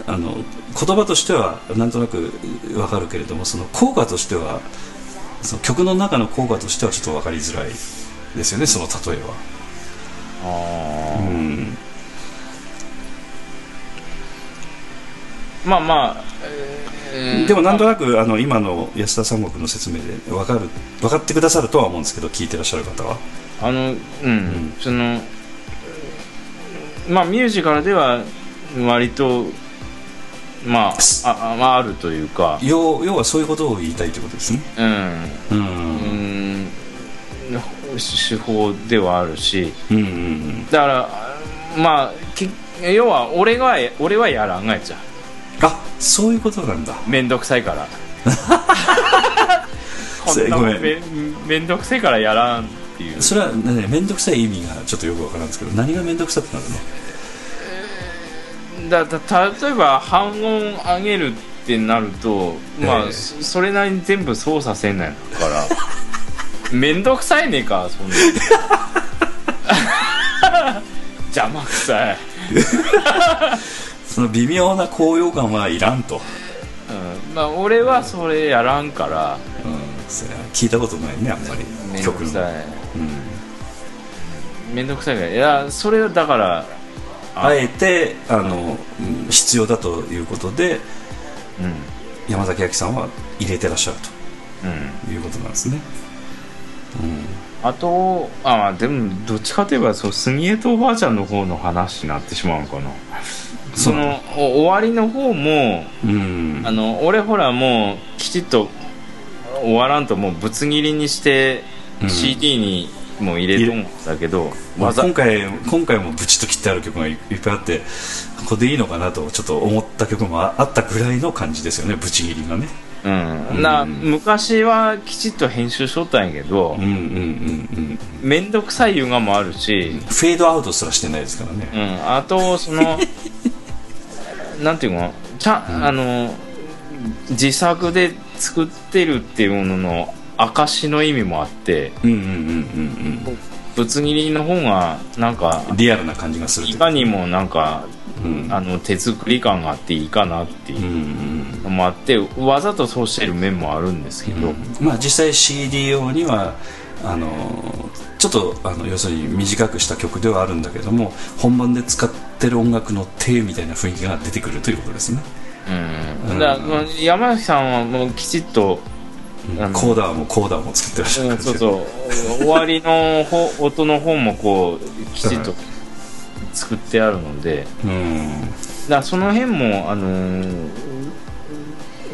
S2: あの言葉としてはなんとなくわかるけれどもその効果としてはその曲の中の効果としてはちょっと分かりづらいですよねその例えは。
S3: あー。
S2: うん。
S3: まあまあ、ええー
S2: でもなんとなくあの今の安田三国の説明で分かる分かってくださるとは思うんですけど聞いてらっしゃる方は。
S3: あのうん、
S2: ん。
S3: そのまあミュージカルでは割とまあああまああるというか。
S2: 要要はそういうことを言いたいということですね。
S3: うん。
S2: うん。
S3: うん手法ではあるし。
S2: うん。うん。うん。
S3: だからまあき要は俺は俺はやらんがやじゃん
S2: あそういうことなんだ。
S3: めんどくさいから。こんなも
S2: ごめん
S3: んめめんどくさいからやらんっていう。
S2: それはね面倒くさい意味がちょっとよくわからんですけど何が面倒くさくなるの？
S3: だだ例えば半音上げるってなると、まあ
S2: ええ
S3: そそれなりに全部操作せんないから。めんどくさいねかそんな。邪魔くさい、
S2: その微妙な高揚感はいらんと、
S3: うん、まあ俺はそれやらんから。
S2: うん、それは聞いたことないねあんまり。
S3: めんどく
S2: の
S3: さい。
S2: うん。
S3: めんどくさいから。いやそれはだから
S2: あえてあのうん必要だということで
S3: うん。
S2: 山崎亜紀さんは入れてらっしゃる
S3: うん。
S2: ということなんですね、
S3: あとあまあでもどっちかといえばそう杉江とおばあちゃんの方の話になってしまうのかな。そのお終わりの方も
S2: うん、
S3: あの俺ほらもうきちっと終わらんともうぶつ切りにして
S2: うん。
S3: CD にもう入れとんだけど、
S2: まあ今回今回もブチッと切ってある曲がいいっぱいあってこれでいいのかなとちょっと思った曲もああったぐらいの感じですよねブチ切りがね。
S3: うん、な昔はきちっと編集しとったんやけど
S2: うんうんうんうん
S3: 面倒くさいいうがもあるし、
S2: フェードアウトすらしてないですからね。
S3: うん、あとその なんていうのちゃん、あの自作で作ってるっていうのの証の意味もあって
S2: うんうんうんうん
S3: ぶつ切りの方がなんか
S2: うんリアルな感じがするとい
S3: かにもなんか
S2: うん。
S3: あの手作り感があっていいかなってい
S2: うんう
S3: うん。のもあってわざとそうしてる面もあるんですけど、
S2: まあ実際 CD 用にはあのちょっとあの要するに短くした曲ではあるんだけども本番で使ってる音楽の手みたいな雰囲気が出てくるということですね、
S3: うん、だ山崎さんはもうきちっと、あの
S2: コーダーもコーダーも作ってらっしゃる
S3: うん、そうそう。終わりの方音の方もこうきちっと作ってあるので。
S2: うん。
S3: だその辺もあのー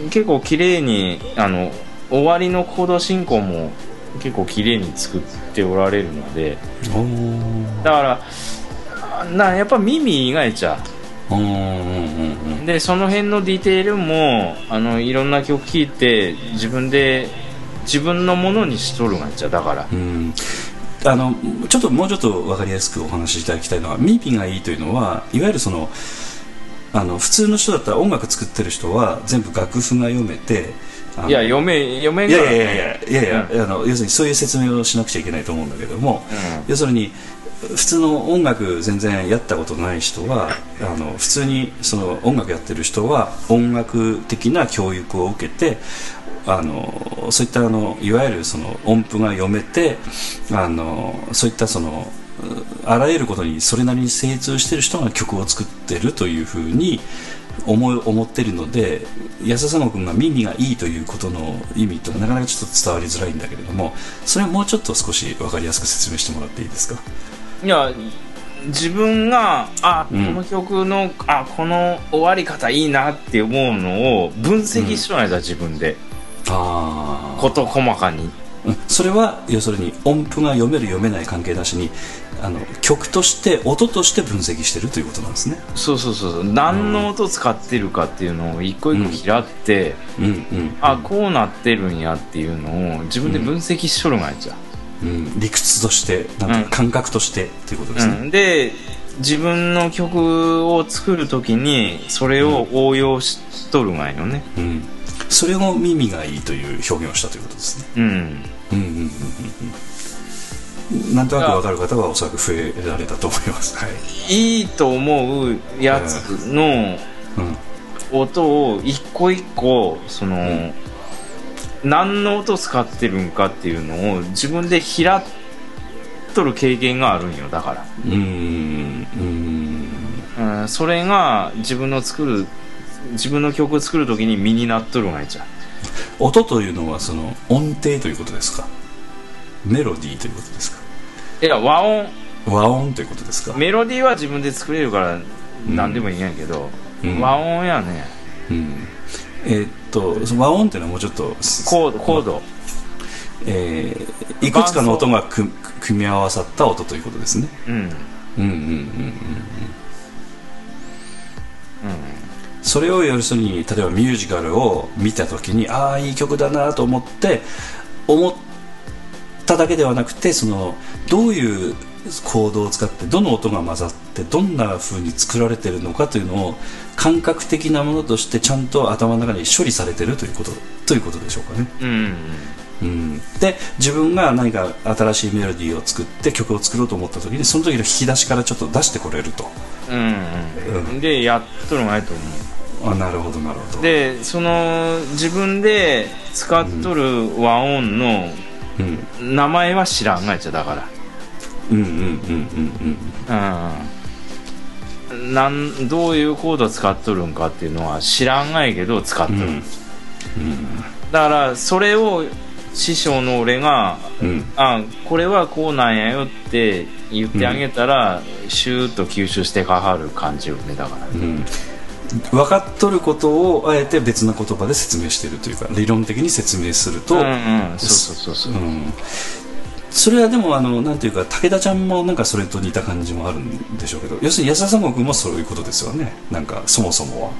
S3: 結構綺麗にあの終わりのコード進行も結構綺麗に作っておられるので。だからあなやっぱ耳以外じゃ
S2: うんうんうん
S3: でその辺のディテールもあのいろんな曲聴いて自分で自分のものにしとるがじゃだから。
S2: うん。あのちょっともうちょっと分かりやすくお話しいただきたいのはミーピがいいというのはいわゆるそのあの普通の人だったら音楽作ってる人は全部楽譜が読めて
S3: いや読め読めん
S2: いやいやいやいやいやいや、あの要するにそういう説明をしなくちゃいけないと思うんだけども、
S3: うん。
S2: 要するに普通の音楽全然やったことない人はあの普通にその音楽やってる人は音楽的な教育を受けてあのそういったあのいわゆるその音符が読めてあのそういったそのあらゆることにそれなりに精通してる人が曲を作ってるというふうに思思ってるので安田佐野君が耳がいいということの意味となかなかちょっと伝わりづらいんだけれどもそれをもうちょっと少し分かりやすく説明してもらっていいですか？
S3: いや自分があこ
S2: うん。
S3: の曲の、あこの終わり方いいなって思うのを分析しとないだ、自分で。
S2: あ
S3: 事細かに。
S2: うん。それは要するに音符が読める読めない関係なしにあの曲として音として分析してるということなんですね。
S3: そうそうそうそう。何の音使ってるかっていうのを一個一個拾って、
S2: うん。うん。
S3: あこうなってるんやっていうのを自分で分析しとるがいいじゃん、
S2: うん、理屈としてなんか
S3: うん。
S2: 感覚としてということですね、
S3: うん、で自分の曲を作る時にそれを応用しとるがいいのね。
S2: うん。それを耳がいいという表現をしたということですね。
S3: うん。
S2: うんうんうんうんうん。なんとなく分かる方はおそらく増えられたと思います。はい、
S3: いいと思うやつの
S2: うん。
S3: 音を一個一個その、何の音使ってるんかっていうのを自分で拾っとる経験があるんよだから。
S2: うんうん。
S3: うん、それが自分の作る自分の曲を作る時に身になっとるんやじゃ
S2: 音というのはその音程ということですか？メロディーということですか？
S3: いや和音。
S2: 和音ということですか、
S3: メロディーは自分で作れるから何でもいいんやけど、
S2: うん。
S3: 和音やね。
S2: うん、えーっとその和音っていうのはもうちょっと
S3: コード。コード。
S2: えーいくつかの音がく組み合わさった音ということですね。
S3: うん。
S2: うんうんうんうん。うんそれを要するに例えばミュージカルを見た時にああいい曲だなと思って思っただけではなくてそのどういうコードを使ってどの音が混ざってどんな風に作られているのかというのを感覚的なものとしてちゃんと頭の中に処理されているということということでしょうかね。
S3: うん。うん
S2: うん、で自分が何か新しいメロディーを作って曲を作ろうと思った時にその時の引き出しからちょっと出してこれると。
S3: うん。うん。うんでやっとるんやと思
S2: あなるほどなるほど。
S3: うでその自分で使っとる和音の
S2: うん。
S3: 名前は知らんがやちゃだから
S2: うんうんうんうん
S3: うん。なんどういうコード使っとるんかっていうのは知らんがいけど使っとる、
S2: うん。
S3: だからそれを師匠の俺が
S2: うん。うん
S3: あこれはこうなんやよって言ってあげたら、シューッと吸収してかかる感じよねだから、
S2: うん。分かっとることをあえて別な言葉で説明しているというか理論的に説明すると、
S3: うんうん。そうそうそうそう、
S2: うんそれはでもあのなんていうか武田ちゃんもなんかそれと似た感じもあるんでしょうけど要するに安田三君もそういうことですよね。なんかそもそもは。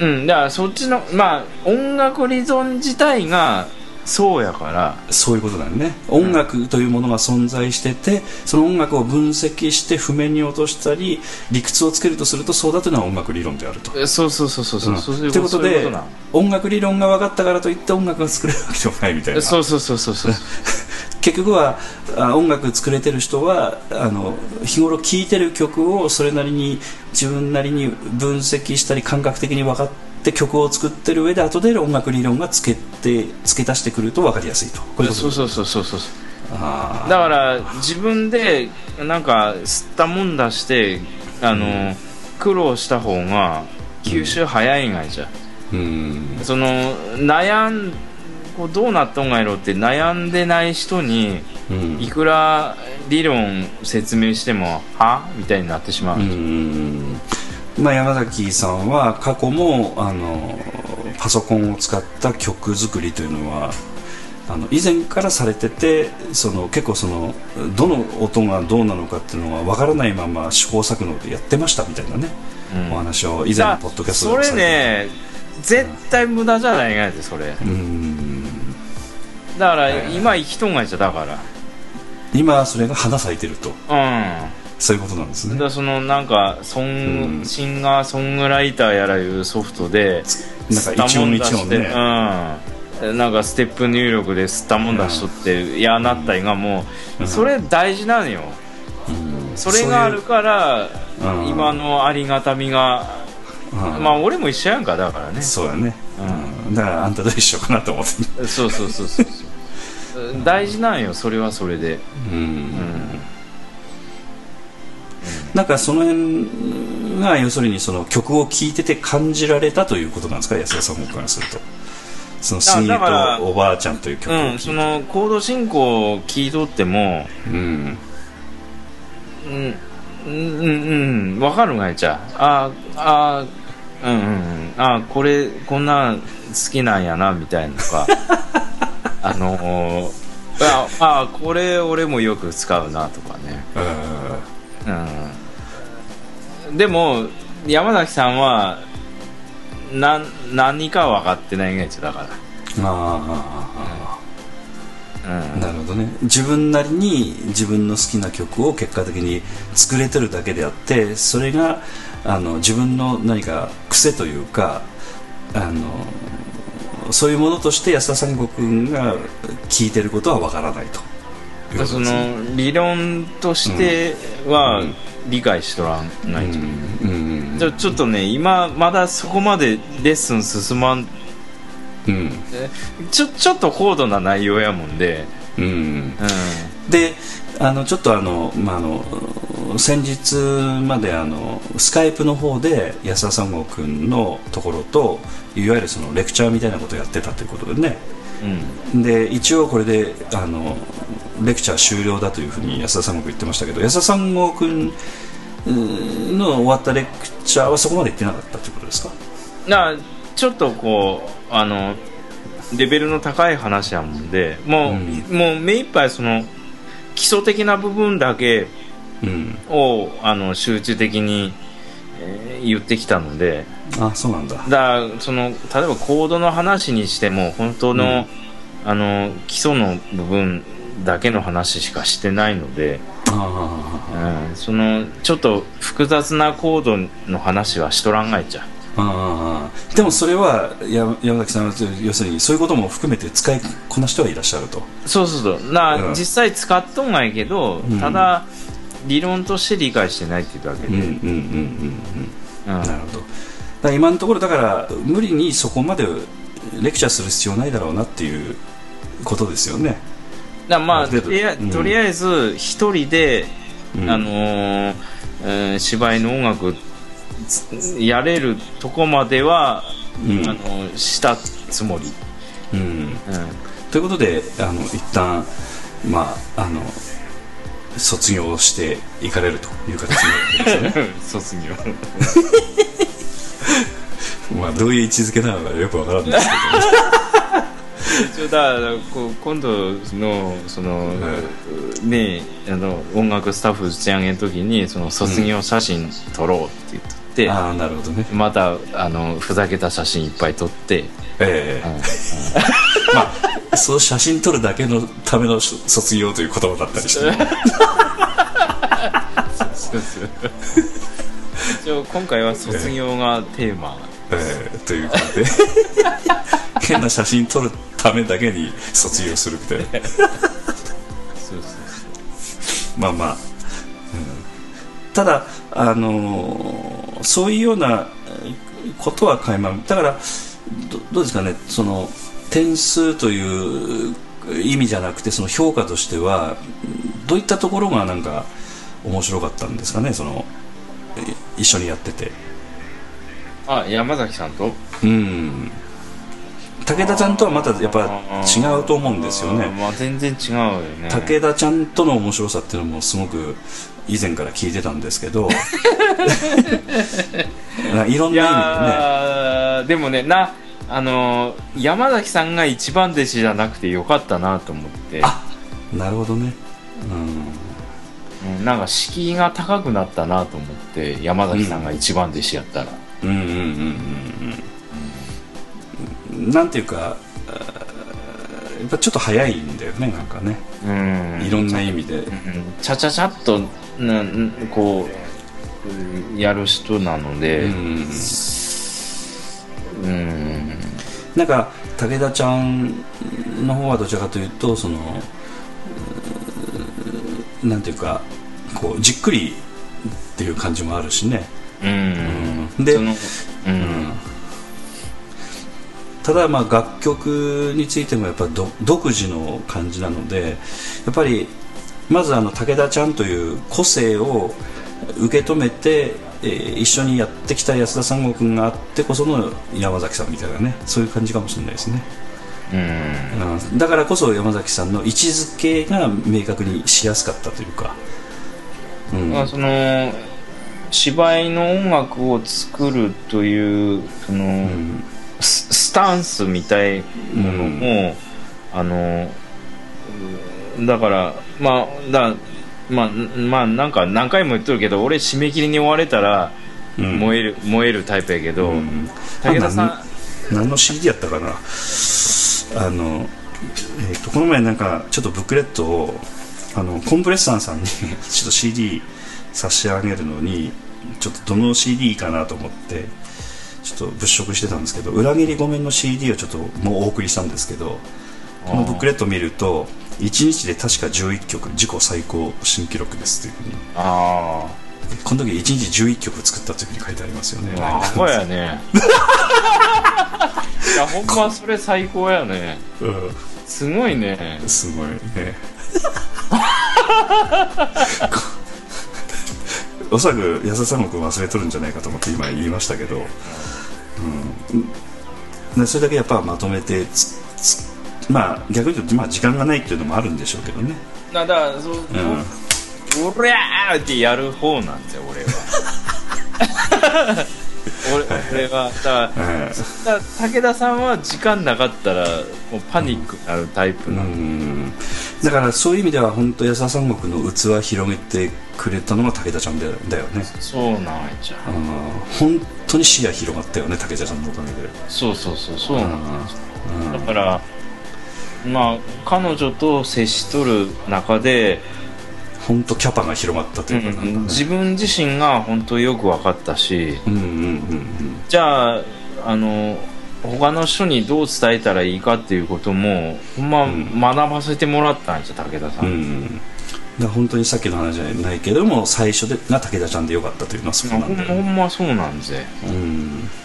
S3: うん、だからそっちのまあ音楽理論自体がそうやから。
S2: そういうことだよね。音楽というものが存在しててその音楽を分析して譜面に落としたり理屈をつけるとするとそうだというのは音楽理論であると。
S3: えそうそうそうそうそう、
S2: うん。
S3: そういう
S2: ということで音楽理論が分かったからといって音楽が作れるわけでもないみたいな。
S3: そうそうそうそうそう。
S2: 結局はあ音楽作れてる人はあの日頃聴いてる曲をそれなりに自分なりに分析したり感覚的に分かってで曲を作ってる上で後で音楽理論がつけて付け足してくると分かりやすいと。こ
S3: そうそうそうそうそうだから自分でなんか吸ったもんだしてあの、苦労した方が吸収早いがいじゃ、
S2: うん
S3: その悩んこうどうなったんがやろうって悩んでない人にいくら理論説明してもはみたいになってしまう、
S2: うんまあ、山崎さんは過去もあのパソコンを使った曲作りというのはあの以前からされててその結構そのどの音がどうなのかっていうのは分からないまま試行錯誤でやってましたみたいなね、
S3: うん。
S2: お話を以前のポッドキャストで。
S3: それね絶対無駄じゃないがやでそれ。
S2: うん。
S3: だから今生きとんがいじゃだから。
S2: 今それが花咲いてると。
S3: うん
S2: そういうことなんですね。
S3: だからそのなんかソン、
S2: うん。
S3: シンガーソングライターやらいうソフトで
S2: なんか一音一音ね。
S3: うん。なんかステップ入力で吸ったもん出しとって、やなったいがもう、
S2: うん。
S3: それ大事なのよ、
S2: うん。
S3: それがあるから
S2: うん
S3: 今のありがたみが、まあ俺も一緒やんかだからね。
S2: そうやね、
S3: う
S2: うん。だからあんたと一緒かなと思って。
S3: そうそうそうそうそう。大事なんよそれはそれで。
S2: うん。
S3: うん
S2: なんかその辺が要するにその曲を聴いてて感じられたということなんですか？安田さんもからすると。その「スートおばあちゃん」という曲。
S3: うん、そのコード進行を聞いとっても
S2: うん。
S3: うん。うん。うん。うん。わかるがいちゃあ。あうんうんうん。あこれこんなん好きなんやなみたいなのか。あのーああこれ俺もよく使うなとかね。うんでも山崎さんは何何か分かってないがいちゃだか
S2: ああ
S3: らうん。
S2: なるほどね。自分なりに自分の好きな曲を結果的に作れてるだけであってそれがあの自分の何か癖というかあのそういうものとして安田三国君が聞いてることはわからないと
S3: その理論としては
S2: うん
S3: 理解しとらんないと、
S2: うん。うん
S3: じゃあちょっとね今まだそこまでレッスン進まん
S2: うん。
S3: ちょちょっと高度な内容やもんで、
S2: うん。
S3: うん、
S2: であのちょっとあの、まあ、あの先日まであのスカイプの方で安田三郷君のところといわゆるそのレクチャーみたいなことをやってたということでね。
S3: うん。
S2: で一応これであのレクチャー終了だというふうに安田三郷君言ってましたけど安田三郷君うんの終わったレクチャーはそこまで行ってなかったということですか？
S3: なちょっとこうあのレベルの高い話やもんでもう,、
S2: うん。
S3: もう目いっぱいその基礎的な部分だけ
S2: うん。
S3: をあの集中的に、えー言ってきたので。
S2: あそうなんだ。
S3: だその例えばコードの話にしても本当の,、
S2: うん。
S3: あの基礎の部分だけの話しかしてないので、
S2: あ
S3: うん、そのちょっと複雑なコードの話はしとらんがいちゃ。う
S2: でもそれはや山崎さんは要するにそういうことも含めて使いこなしてはいらっしゃると。
S3: そうそうそう。な、
S2: うん。
S3: 実際使っとんがいけど、
S2: うん。
S3: ただ理論として理解してないっていうだけで、
S2: うんうんうんうん。うん。
S3: うん
S2: なるほど。今のところだから無理にそこまでレクチャーする必要ないだろうなっていうことですよね
S3: だまあとりあ
S2: うん。
S3: とりあえず一人で、
S2: うん。
S3: あのーえー芝居の音楽つやれるとこまでは、
S2: うん。
S3: あのしたつもり、
S2: うん。
S3: うん。
S2: ということであの一旦まああの卒業していかれるという形になるわけですよね。
S3: 卒業。
S2: まあどういう位置づけなのかよくわからないです
S3: 一応だからこう今度のその、ねあの音楽スタッフ打ち上げの時にその卒業写真撮ろうって言って、
S2: けどああなるほどね。
S3: またあのふざけた写真いっぱい撮って、
S2: ええ。まあそう写真撮るだけのための卒業という言葉だったりして、ね、
S3: 一応今回は卒業がテーマ、
S2: ええ。ということで。変な写真撮るためだけに卒業するみたいな。
S3: そうそう
S2: まあまあ、うん。ただあのーそういうようなえーことは垣間。だからどどうですかね。その点数という意味じゃなくてその評価としてはどういったところがなんか面白かったんですかね。そのえ一緒にやってて。
S3: あ山崎さんと？
S2: うん武田ちゃんとはまたやっぱ違うと思うんですよね。
S3: まあ全然違うよね。
S2: 武田ちゃんとの面白さっていうのもすごく以前から聞いてたんですけど。いろん
S3: い
S2: な
S3: やーでもねなあのー山崎さんが一番弟子じゃなくてよかったなと思って。
S2: あ意味でねなるほどね。
S3: うん。なんか敷居が高くなったなと思って山崎さんが一番弟子やったら、
S2: うんうん。うんうんうんうんなんていうかやっぱちょっと早いんだよねなんかね。
S3: うん。
S2: いろんな意味で。
S3: うん。ちゃちゃちゃっとなこうやる人なので。
S2: うん。
S3: うん。
S2: なんか武田ちゃんの方はどちらかというとそのなんていうかこうじっくりっていう感じもあるしね、
S3: うん。
S2: うん。で
S3: うん
S2: ただまあ楽曲についてもやっぱど独自の感じなのでやっぱりまずあの武田ちゃんという個性を受け止めて、えー一緒にやってきた安田三郷君があってこその山崎さんみたいなねそういう感じかもしれないですね、
S3: うん。
S2: うん。だからこそ山崎さんの位置づけが明確にしやすかったというか、うん。
S3: まあその芝居の音楽を作るというその、
S2: うん
S3: ススタンスみたいものも、あのうんだからまあだまあまあなんか何回も言っとるけど俺締め切りに追われたら
S2: うん。
S3: 燃える、燃えるタイプやけど、
S2: うん。
S3: 武田さん
S2: 何の CD やったかな？あの、えー、とこの前なんかちょっとブックレットをあのコンプレッサーさんにちょっと CD 差し上げるのにちょっとどの CD かなと思ってちょっと物色してたんですけど裏切りごめんの CD をちょっともうお送りしたんですけどこのブックレットを見ると1日で確か11曲自己最高新記録ですというふうに。
S3: あ
S2: この時1日11曲作ったというふうに書いてありますよね。
S3: あアホやね。いやほんまそれ最高やね。
S2: うん。
S3: すごいね。
S2: すごいね おそらく安田三国忘れとるんじゃないかと思って今言いましたけど、うん。でそれだけやっぱまとめてまあ逆に言うと、まあ、時間がないっていうのもあるんでしょうけどね、
S3: だからそう、
S2: うん、
S3: おりゃーってやる方なんですよ俺は。俺俺は。だから武田さんは時間なかったらもうパニックになるタイプなんで、
S2: んだからそういう意味では本当安田三国の器を広げてくれたのが武田ちゃんだよね。
S3: そうなんじゃ
S2: 本当に視野広がったよね武田ちゃんのおかげで。
S3: そうそうそうそうなんだからまあ彼女と接しとる中で、
S2: 本当キャパが広がったというかなんかね。
S3: 自分自身が本当よく分かったし。
S2: うんうんうん。
S3: じゃああの他の人にどう伝えたらいいかっていうこともほんま
S2: ん。
S3: 学ばせてもらったんですよ武田さ、
S2: うんうんん。だ本当にさっきの話じゃないけども最初でが武田ちゃんでよかったというのはそこ
S3: ほ
S2: なんんだよね。
S3: ほんまそうなんで。
S2: うん。だか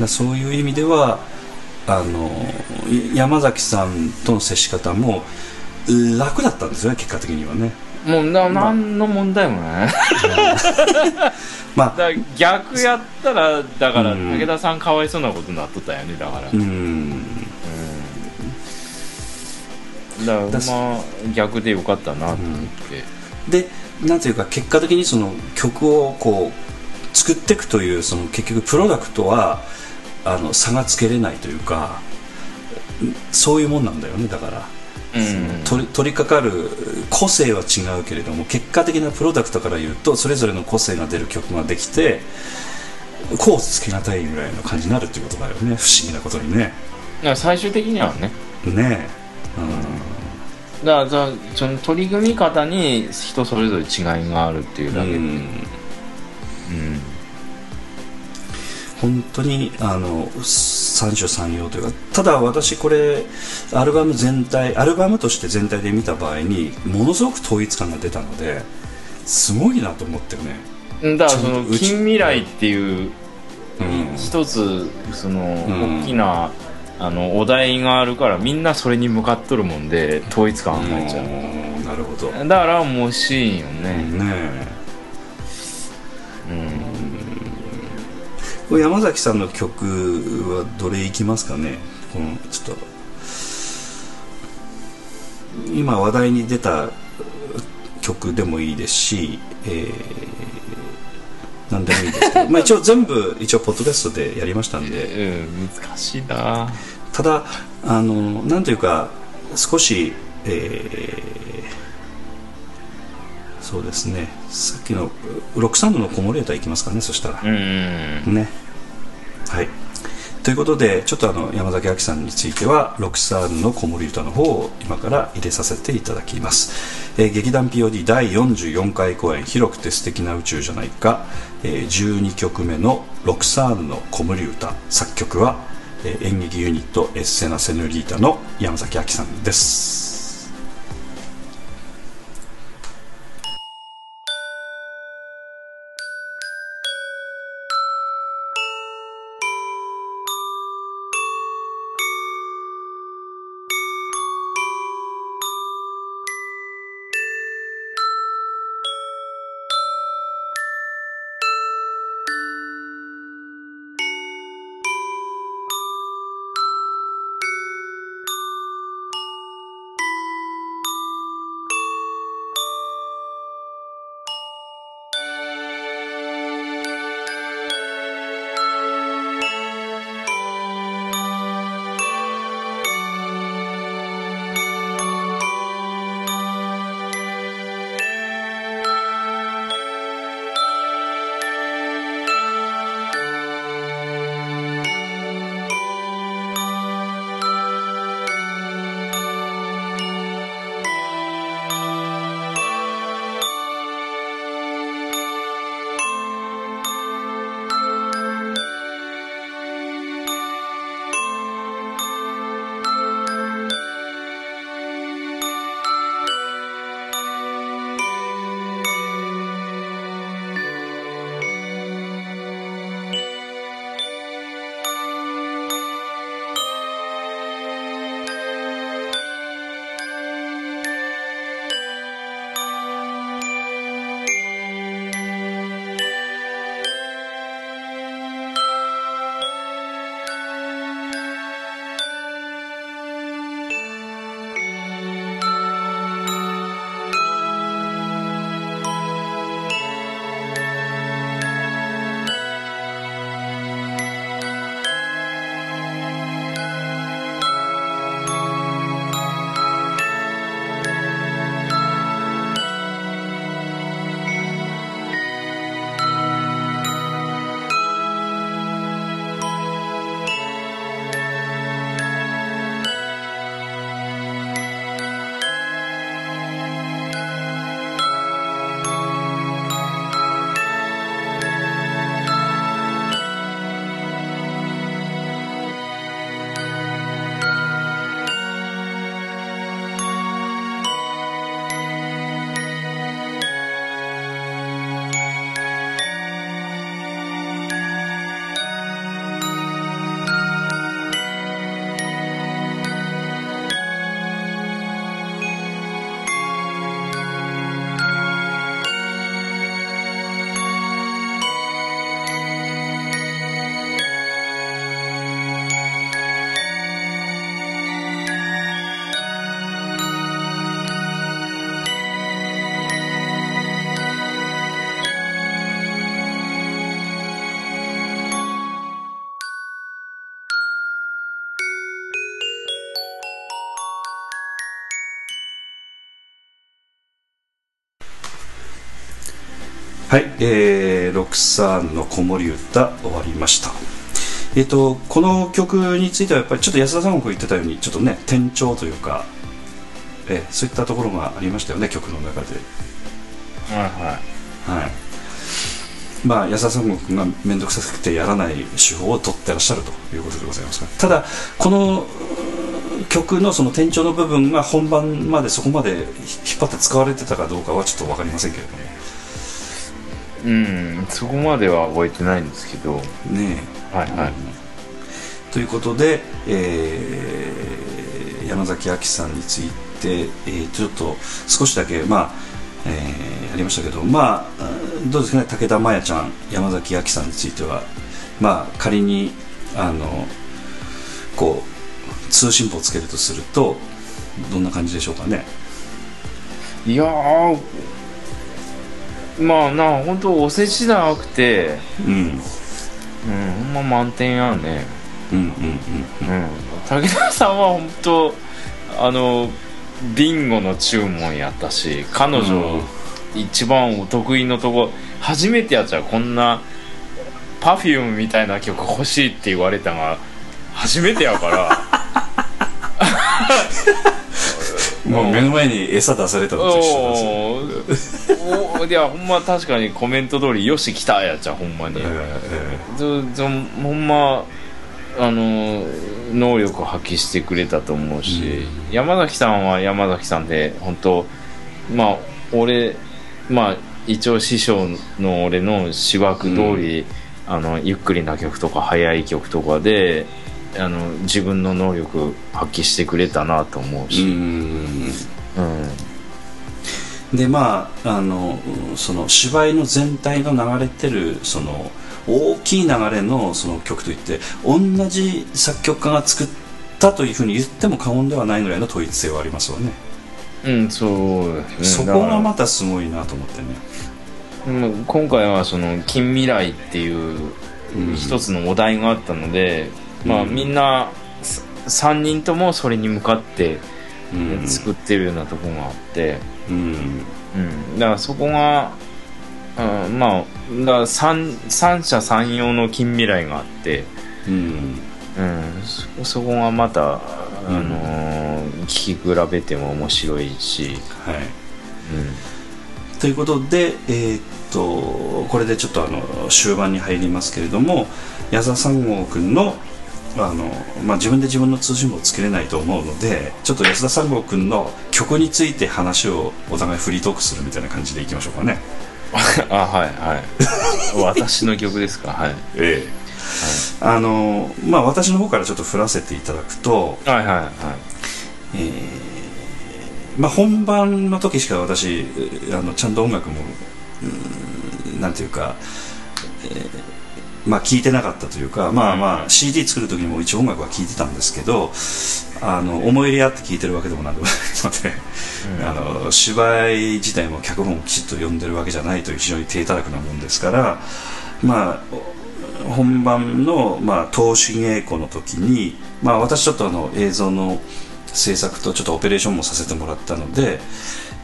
S2: らそういう意味ではあのい山崎さんとの接し方も楽だったんですよね結果的にはね
S3: もうな何の問題もない。
S2: まあ。
S3: 逆やったらだから
S2: うん。
S3: 武田さんかわいそうなことになっとったよねだから、
S2: うん。
S3: だから
S2: だ
S3: まあ逆でよかったなと思って、
S2: でなんていうか結果的にその曲をこう作っていくというその結局プロダクトはあの差がつけれないというかそういうもんなんだよねだから、
S3: うん
S2: 取り取り掛かる個性は違うけれども結果的なプロダクトから言うとそれぞれの個性が出る曲ができてこうつけがたいぐらいの感じになるっていうことだよね。不思議なことにね。
S3: だから最終的にはね。
S2: ねえ、
S3: だからその取り組み方に人それぞれ違いがあるっていうだけ。で、
S2: うん。
S3: うん
S2: 本当にあの三種三様というかただ私これアルバム全体アルバムとして全体で見た場合にものすごく統一感が出たのですごいなと思ってるね、
S3: だからその近未来っていう
S2: うん。
S3: 一つその
S2: ん。
S3: 大きなあのお題があるからみんなそれに向かっとるもんで統一感が入っちゃう
S2: うん。なるほど、
S3: だから面白いよね。
S2: ねこれ山崎さんの曲はどれいきますかね？このちょっと。今話題に出た曲でもいいですし、えー、何でもいいですけど。まあ一応全部一応ポッドキャストでやりましたんで。
S3: うん難しいな。
S2: ただあのなんというか少し、えーそうですねさっきのロックサンドのコモレーターいきますかねそしたら、
S3: うん
S2: ね。はい。ということでちょっとあの山崎亜紀さんについてはロクサーヌの子守歌の方を今から入れさせていただきます、えー劇団 POD 第44回公演「広くて素敵な宇宙じゃないか」えー12曲目のロクサーヌの子守歌作曲は、えー演劇ユニットエッセナ・セヌリータの山崎亜紀さんですはい、えー、六三の子守歌終わりました。えっ、とこの曲についてはやっぱりちょっと安田さんも言ってたようにちょっとね転調というか、えーそういったところがありましたよね曲の中で。
S3: はいは
S2: はい。まあ安田さんも君が面倒くさくてやらない手法を取ってらっしゃるということでございますが、ただこの曲のその転調の部分が本番までそこまで引っ張って使われてたかどうかはちょっと分かりませんけれども。
S3: いうん。そこまでは覚えてないんですけど。
S2: ねえ。
S3: はいはい。
S2: ということで、えー山崎亜紀さんについて、えーちょっと少しだけ、まあえーやりましたけど、まあ、うんどうですかね武田真弥ちゃん山崎亜紀さんについては、まあ、仮にあのこう通信簿をつけるとするとどんな感じでしょうかね。
S3: いやーまあな本当お世辞じゃなくて
S2: うん。
S3: うんほんま満点やね。
S2: うんうんうん
S3: うん。武田さんは本当あのビンゴの注文やったし彼女、一番お得意のとこ初めてやっちゃうこんな Perfume みたいな曲欲しいって言われたのが初めてやから
S2: もう目の前に餌出されたのと一緒ですよ。
S3: おいやほんま確かにコメント通りよし来たやっちゃうほんまに、
S2: えー
S3: ずずほんまあの能力を発揮してくれたと思うし、山崎さんは山崎さんで本当まあ俺まあ一応師匠の俺の思惑通り、あのゆっくりな曲とか速い曲とかであの自分の能力発揮してくれたなと思う
S2: う
S3: し、
S2: ん。
S3: うん。
S2: でまああのその芝居の全体の流れてるその大きい流れのその曲といって同じ作曲家が作ったというふうに言っても過言ではないぐらいの統一性はありますよね、
S3: うん、そうですね。
S2: そこがまたすごいなと思ってね。
S3: 今回はその近未来っていう
S2: うん。
S3: 一つのお題があったので、まあ
S2: うん。
S3: みんな3人ともそれに向かって
S2: うん。
S3: 作ってるようなところがあって、
S2: うん。
S3: うん、だからそこが、うん、まあだ三三者三様の近未来があって、
S2: うん。
S3: うん、そそこがまた、あ
S2: うん。
S3: のー聞き比べても面白いし、
S2: はい。
S3: うん。
S2: ということで、えーっとこれでちょっとあの終盤に入りますけれども矢沢三郷君のあの、まあ、自分で自分の通信簿をつけれないと思うのでちょっと安田三郷君の曲について話をお互いフリートークするみたいな感じでいきましょうかね。
S3: あはいはい。私の曲ですか？はい。
S2: ええあのまあ、私の方からちょっと振らせていただくと、
S3: はいはいはい。
S2: えーまあ、本番の時しか私えーあのちゃんと音楽もんなんていうか、えーまあ、聞いてなかったというか、まあまあ、CD 作る時にも一応音楽は聴いてたんですけどあの思い入れあって聴いてるわけでもなんでもないので、あの芝居自体も脚本をきちっと読んでるわけじゃないという非常に低たらくなもんですから、まあ、お本番の、まあ、投資稽古の時に、まあ、私ちょっとあの映像の制作とちょっとオペレーションもさせてもらったので、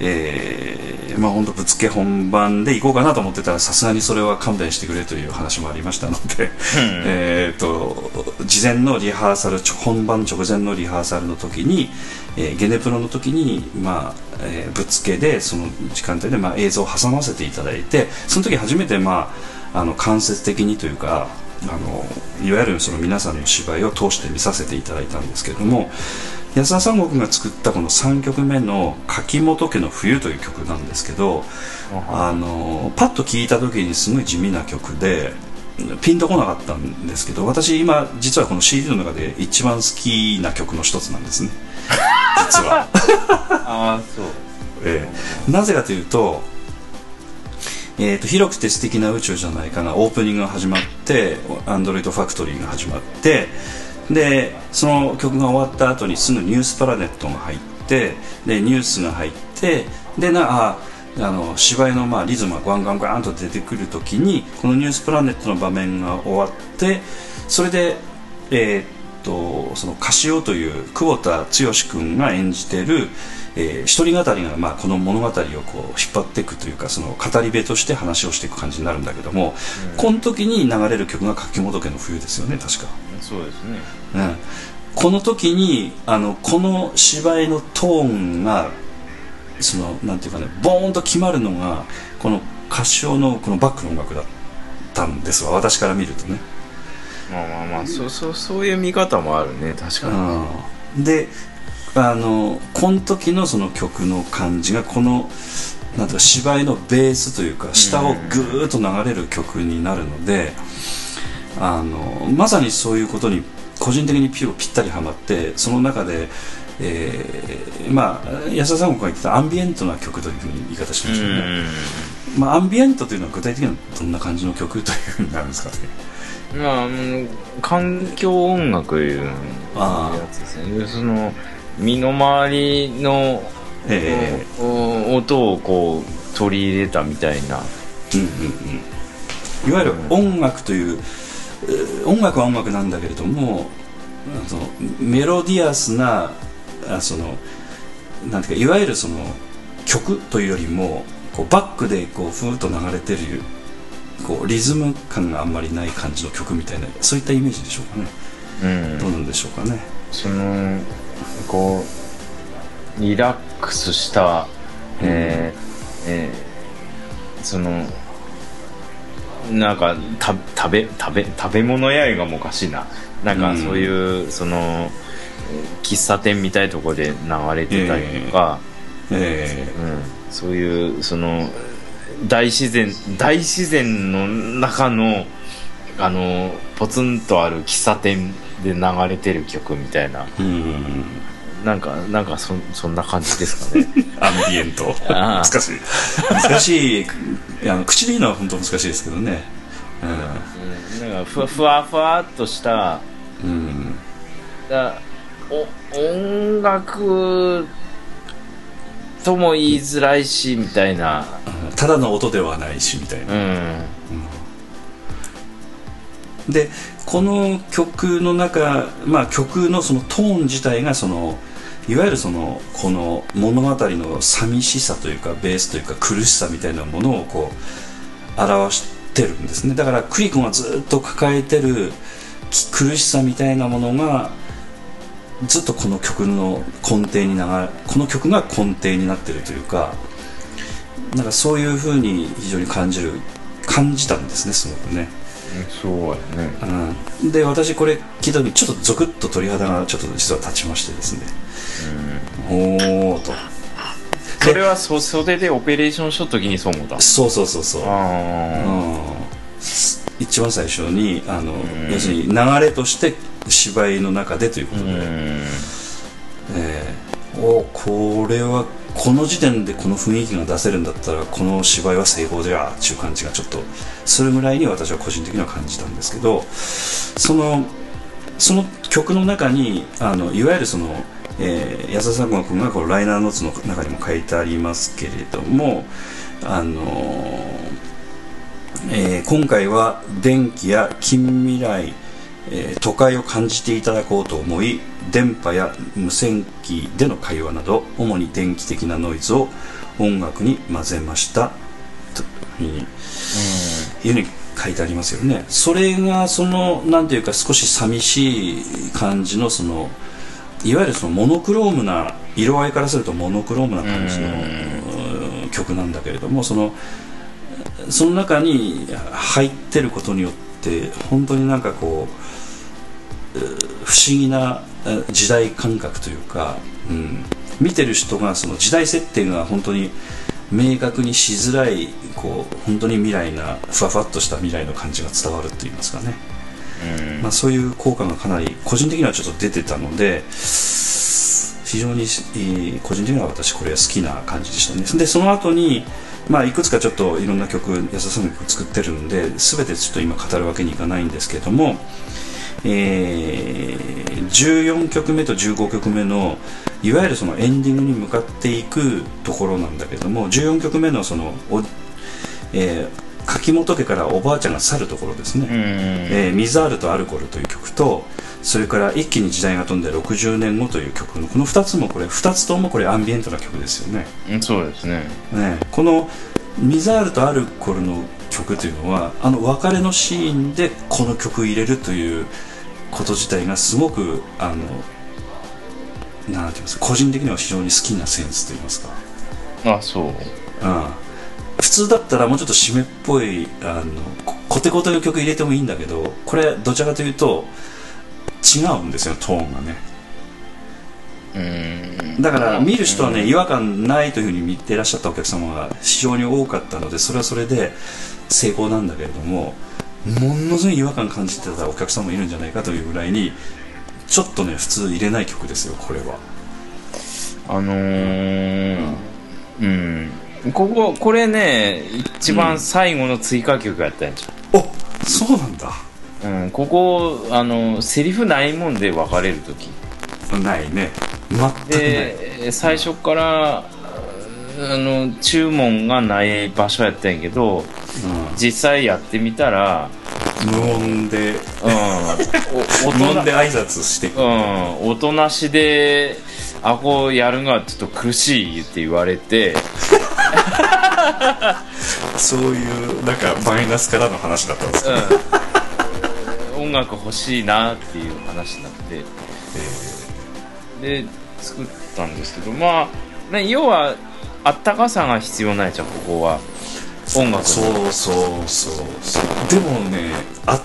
S2: えーまあ本当ぶつけ本番で行こうかなと思ってたらさすがにそれは勘弁してくれという話もありましたので、えーと事前のリハーサル本番直前のリハーサルの時に、えーゲネプロの時に、まあえーぶつけでその時間帯で、まあ、映像を挟ませていただいてその時初めて、まあ、あの間接的にというかあのいわゆるその皆さんの芝居を通して見させていただいたんですけれども安田三郷君が作ったこの3曲目の「柿本家の冬」という曲なんですけどあのパッと聴いた時にすごい地味な曲でピンとこなかったんですけど私今実はこの CD の中で一番好きな曲の一つなんですね。実は。
S3: ああそう。
S2: ええ。なぜかというと,、えー、と広くて素敵な宇宙じゃないかな。オープニングが始まって「アンドロイドファクトリー」が始まってでその曲が終わった後にすぐ「ニュースプラネット」が入ってでニュースが入ってでなああの芝居のまあリズムがガンガンガンと出てくる時にこの「ニュースプラネット」の場面が終わってそれで、えーっとそのカシオという久保田剛君が演じてる、えー、一人語りが、まあ、この物語をこう引っ張っていくというかその語り部として話をしていく感じになるんだけども、うん、この時に流れる曲が「柿本家の冬」ですよね確か
S3: そうですね、
S2: うん、この時にあのこの芝居のトーンがそのなんていうかねボーンと決まるのがこの歌唱のこのバックの音楽だったんですわ。私から見るとね。
S3: まあまあまあそうそうそういう見方もあるね。確か
S2: に、うん、であのこの時のその曲の感じがこのなんていうか芝居のベースというか下をぐーっと流れる曲になるので、あのまさにそういうことに個人的にピューぴったりはまってその中でえー、まあ安田さんも書いてたアンビエントな曲というふうに言い方しましたね、まあ、アンビエントというのは具体的にはどんな感じの曲というふうになるんですかね。
S3: まあ、環境音楽いうやつですね。その身の回りの、えー、音をこう取り入れたみたいな、うんうん
S2: うん、いわゆる音楽という、うん、音楽は音楽なんだけれどもそのメロディアスなあそのなんていうかいわゆるその曲というよりもこうバックでこうふーっと流れてるこうリズム感があんまりない感じの曲みたいなそういったイメージでしょうかね、うん、どうなんでしょうかね。
S3: そのこうリラックスした、えー、うん、えー、そのなんかた食べ食べ食べ物やいがもおかしいな。なんかそういう、うん、その喫茶店みたいなところで流れてたりとか、えー、うん、そういうその大自然大自然の中のあのポツンとある喫茶店で流れてる曲みたいな、うん、なんかなんかそそんな感じですかね。
S2: アンビエント。難しい。難しい。いや口で言うのは本当難しいですけどね、
S3: うん、なんかふふわふわっとした、うん、だお音楽とも言いづらいしみたいな、
S2: ただの音ではないしみたいな、うん。うん、でこの曲の中、まあ、曲のそのトーン自体がそのいわゆるそのこの物語の寂しさというかベースというか苦しさみたいなものをこう表してるんですね。だからクリコがずっと抱えてる苦しさみたいなものがずっとこの曲の根底になこの曲が根底になってるというかなんかそういうふうに非常に感じる感じたんですねすごくね。
S3: そうやね、
S2: うん、で私これ聞いた時ちょっとゾクッと鳥肌がちょっと実は立ちましてですね、うん、おおと。
S3: それは袖でオペレーションした時にそう思った？
S2: そうそうそうそう、うん、一番最初にあの、要するに流れとして芝居の中でということで、えー、おこれはこの時点でこの雰囲気が出せるんだったらこの芝居は成功じゃっていう感じがちょっとするぐらいに私は個人的には感じたんですけどそのその曲の中にあのいわゆるその、えー、安田三君がこのライナーノーツの中にも書いてありますけれどもあのえー、今回は電気や近未来えー、都会を感じていただこうと思い電波や無線機での会話など主に電気的なノイズを音楽に混ぜました。というふうに書いてありますよね。それがその何ていうか少し寂しい感じのそのいわゆるそのモノクロームな色合いからするとモノクロームな感じの曲なんだけれどもそのその中に入ってることによって本当になんかこう不思議な時代感覚というか、うん、見てる人がその時代設定が本当に明確にしづらいこう本当に未来なふわふわっとした未来の感じが伝わるといいますかね、まあ、そういう効果がかなり個人的にはちょっと出てたので非常に個人的には私これは好きな感じでしたね。でその後にまあいくつかちょっといろんな曲安田さんが曲作ってるんで全てちょっと今語るわけにいかないんですけれどもえー、14曲目と15曲目のいわゆるそのエンディングに向かっていくところなんだけども14曲目のそのお、えー、柿本家からおばあちゃんが去るところですね「えー、ミザールとアルコール」という曲とそれから一気に時代が飛んで60年後という曲のこの2つもこれ2つともこれアンビエントな曲ですよね。
S3: うんそうですね。
S2: ねこのミザールとアルコールの曲というのはあの別れのシーンでこの曲を入れるということ自体がすごくあのなんて言いますか個人的には非常に好きなセンスと言いますか。
S3: あそう。
S2: うん、普通だったらもうちょっと締めっぽいあのこコテコテの曲入れてもいいんだけどこれどちらかというと違うんですよトーンがね。
S3: うん。
S2: だから見る人はね違和感ないというふうに見てらっしゃったお客様が非常に多かったのでそれはそれで成功なんだけれどもものすごい違和感感じてたお客様もいるんじゃないかというぐらいにちょっとね普通入れない曲ですよこれは。
S3: あのーうんこここれね一番最後の追加曲やったんじ
S2: おそうなんだ。
S3: ゃん、うん、ここあのセリフないもんで別れる時。
S2: ないね。
S3: で最初からあの注文がない場所やったんやけど
S2: うん。
S3: 実際やってみたら
S2: 無音で。
S3: うん。お
S2: 無音で挨拶してくる。
S3: うん、おとなしで、あこやるがちょっと苦しいって言われて、
S2: そういうなんかマイナスからの話だったんですか、
S3: うん、音楽欲しいなっていう話になって、で、作ったんですけど、まあ、ね、要は、あったかさが必要ないじゃん、ここは。音楽の。
S2: そうそうそうそう。でもねあっ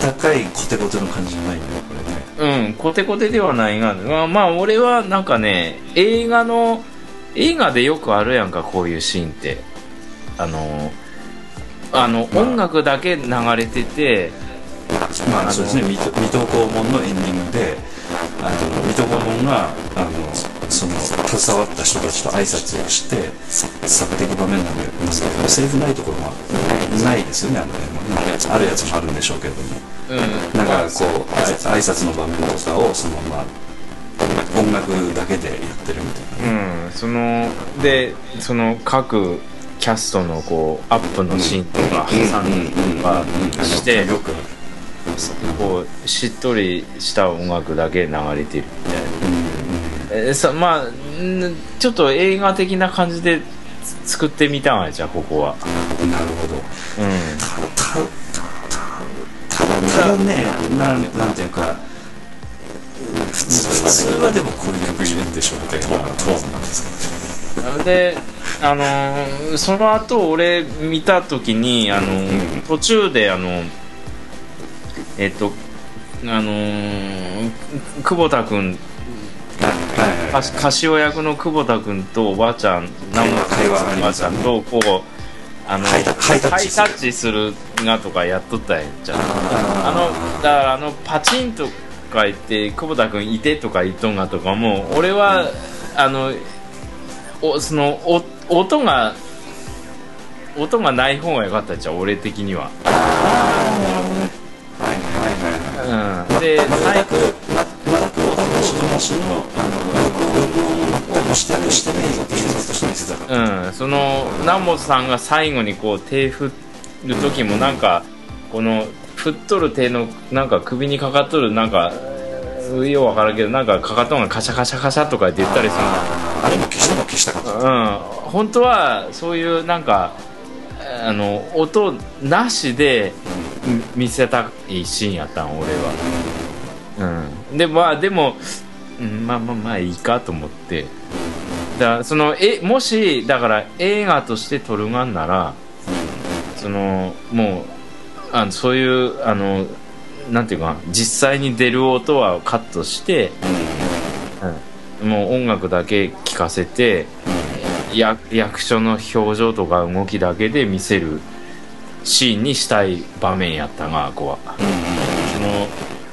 S2: たかいコテコテの感じじゃないよこれ。ね
S3: うん、コテコテではないが、まあ、まあ、俺はなんかね、映画の、映画でよくあるやんか、こういうシーンって。あの、あの、
S2: まあ。
S3: 音楽だけ流れてて、
S2: まあそうですね水戸黄門のエンディングであの水戸黄門があのその携わった人たちと挨拶をして去っていく場面なんですけどセリフないところはないですよねあの辺はねあるやつもあるんでしょうけれども。
S3: うん、
S2: なんかこう挨拶の場面とかをそのまま音楽だけでやってるみたいな。
S3: うん、その、で、その各キャストのこう、アップのシーンとか挟んだりとかして、
S2: よく
S3: こう、しっとりした音楽だけ流れてるみたいな。えーさまあん。ちょっと映画的な感じでつ作ってみたわじゃあここは。
S2: なるほど。
S3: うん
S2: ただねなんなんていうか普通普通はでもこういう曲入れるんでしょうみたいなトーンなんですかね
S3: であのーその後俺見た時にあのー途中であのえっとあのー久保田君
S2: はい
S3: かカシオ役の久保田君とおばあちゃん南本
S2: 会話あり
S3: おばあちゃんとこうあの
S2: ハイタッチ。する
S3: ハイタッチするがとかやっとったんやじゃんあのだからあのパチンとか言って久保田君いてとか言っとんがとかも俺はあのおそのお音が音がない方が良かったじゃん俺的には、
S2: はいはいはいはい。
S3: うん、で
S2: ま
S3: 最
S2: だくままだくお話の話のあの文言をしてるしてないぞって現実として見せたから
S3: うん、その南本さんが最後にこう手振る時もなんかこの振っとる手のなんか首にかかっとるなんかようわからんけどなんかかかとんがカシャカシャカシャとかって言ったりする
S2: あれも消したも消したかった。
S3: うん。本当はそういうなんかあの音なしで見せたいシーンやったん俺は。うん。でまあでも、うん、まあまあまあいいかと思って。だからそのえもしだから映画として撮るがんならそのもうあのそういうあのなんていうか実際に出る音はカットして、うん、もう音楽だけ聴かせて、や役所の表情とか動きだけで見せるシーンにしたい場面やったがここは、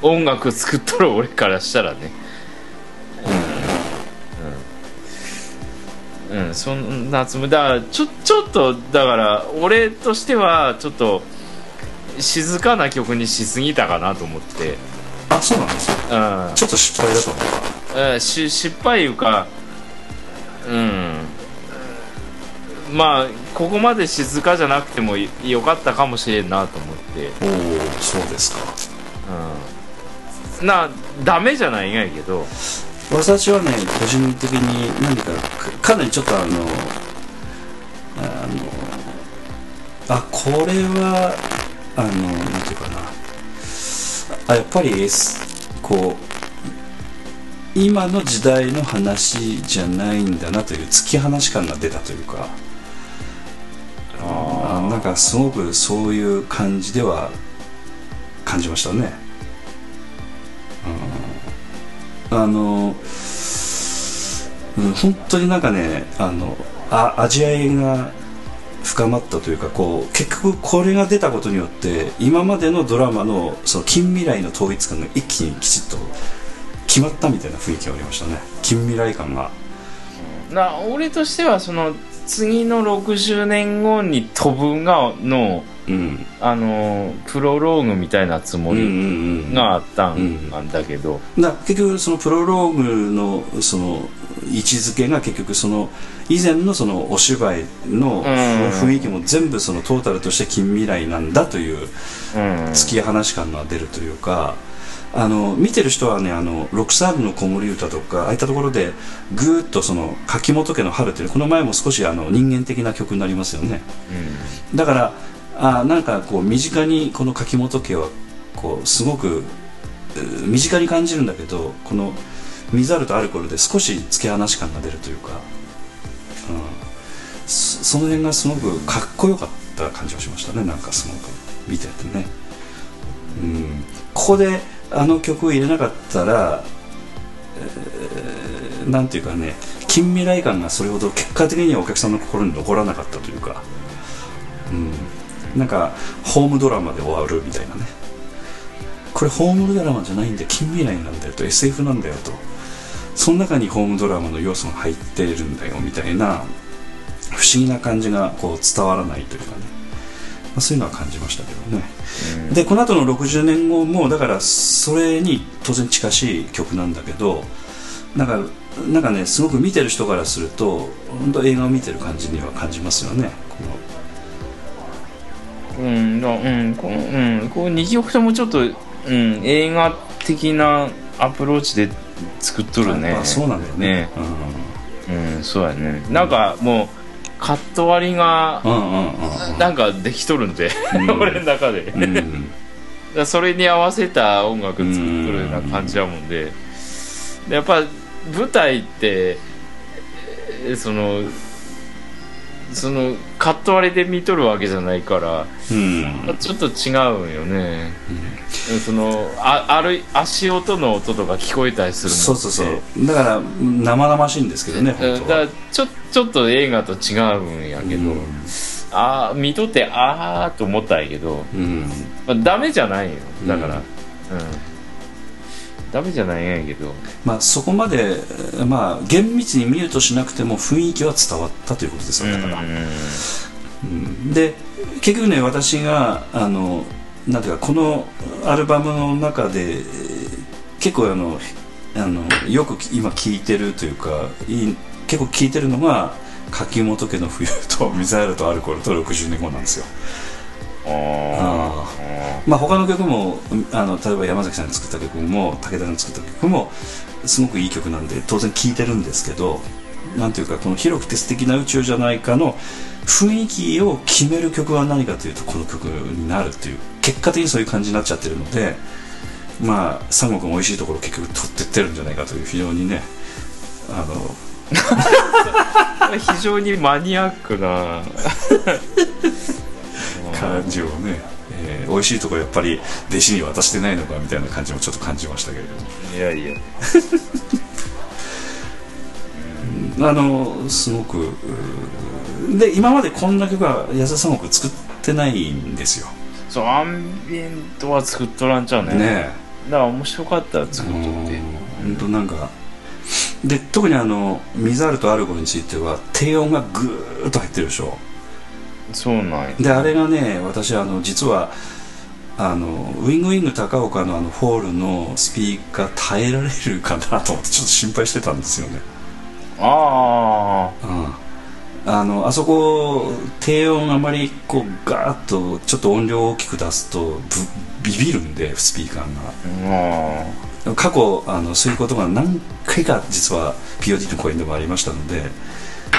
S3: その音楽作っとる俺からしたらね。うん、うん、そんなつもり。だちょちょっとだから俺としてはちょっと静かな曲にしすぎたかなと思って。
S2: あそうなんですか。
S3: うん
S2: ちょっと失敗だと思った
S3: えーし失敗いうかうん。まあここまで静かじゃなくてもいよかったかもしれんなと思って、
S2: おおそうですか。
S3: なダメじゃないんやけど
S2: 私はね個人的に何かかかなりちょっとあのあのあこれはあのなんていうかな。あやっぱりこう今の時代の話じゃないんだなという突き放し感が出たというか。あなんかすごくそういう感じでは感じましたね。うん、あの、うん、本当になんかねあのあ味わいが深まったというかこう結局これが出たことによって今までのドラマのその近未来の統一感が一気にきちっと決まったみたいな雰囲気がありましたね。近未来感が。
S3: な俺としてはその次の60年後に飛ぶがの、
S2: うん。
S3: あのプロローグみたいなつも
S2: うんうん
S3: り
S2: うん。
S3: があったんだけど、
S2: だ結局そのプロローグのその位置づけが結局その以前のそのお芝居の雰囲気も全部そのトータルとして近未来なんだという
S3: うん。
S2: 突き放し感が出るというかあの見てる人はねあの「ロクサーヌの子守歌」とかああいったところでぐーっとその柿本家の春っていうこの前も少しあの人間的な曲になりますよね。だからあなんかこう身近にこの柿本家はこうすごく身近に感じるんだけどこの水あるとアルコールで少し突き放し感が出るというか、うん、そその辺がすごくかっこよかった感じがしましたね。なんかすごく見ててね、うん、ここであの曲を入れなかったら、えーなんていうかね近未来感がそれほど結果的にはお客さんの心に残らなかったというか、うん、なんかホームドラマで終わるみたいなね。これホームドラマじゃないんだ近未来なんだよと。SF なんだよと。その中にホームドラマの要素が入ってるんだよみたいな不思議な感じがこう伝わらないというかね、まあ、そういうのは感じましたけどね。でこの後の60年後もだからそれに当然近しい曲なんだけどなんかなんかねすごく見てる人からすると本当映画を見てる感じには感じますよねこの。
S3: うんだうんこのうんこう2曲ともちょっと、うん、映画的なアプローチで作っとるね。
S2: まあそうなんだよね。
S3: うんそうやね。なんかもうカット割りがなんかできとるんで、
S2: うん。
S3: 俺の中で、だそれに合わせた音楽作っとるような感じだもんで。でやっぱ舞台ってえーそのそのカット割りで見とるわけじゃないから
S2: うん。
S3: ちょっと違うんよね、そのあある足音の音とか聞こえたりする
S2: そうそうそう。だから生々しいんですけどね
S3: だからちょちょっと映画と違うんやけど、
S2: うん。
S3: ああ見とってああと思ったんやけど、
S2: うん。
S3: まあ、ダメじゃないよ。だから。
S2: う
S3: うんん、ダメじゃないんやけど。
S2: まあそこまでまあ厳密に見るとしなくても雰囲気は伝わったということですよだから、うんで結局ね私があのなんていうかこのアルバムの中でえー結構あのあのよく今聴いてるというかいい結構聴いてるのが柿本家の冬とミサイルとアルコールと60年後なんですよ。
S3: あ
S2: まあ他の曲もあの例えば山崎さんが作った曲も武田が作った曲もすごくいい曲なんで当然聴いてるんですけどなんていうかこの広くて素敵な宇宙じゃないかの雰囲気を決める曲は何かというとこの曲になるっていう結果的にそういう感じになっちゃってるのでまあ三国の美味しいところを結局取ってってるんじゃないかという非常にねあの
S3: あ 非常にマニアックな
S2: 感じをね、えー美味しいところやっぱり弟子に渡してないのかみたいな感じもちょっと感じましたけれども。
S3: いやいや。
S2: あのすごくで今までこんな曲は安田三国作ってないんですよ。
S3: そうアンビエントは作っとらんちゃうね。
S2: ね
S3: だから面白かったら作っとって。
S2: 本当なんかで特にあのミザールとアルゴについては低音がぐーっと入ってるでしょ
S3: そうなんや。
S2: であれがね私あの実はあのウィングウィング高岡のあのホールのスピーカー耐えられるかなと思ってちょっと心配してたんですよね。
S3: あ
S2: うん。ああのあそこ低音あまりこうガーッとちょっと音量を大きく出すとブビビるんでスピーカーが。
S3: あ
S2: 過去あのそういうことが何回か実は POD の公演でもありましたので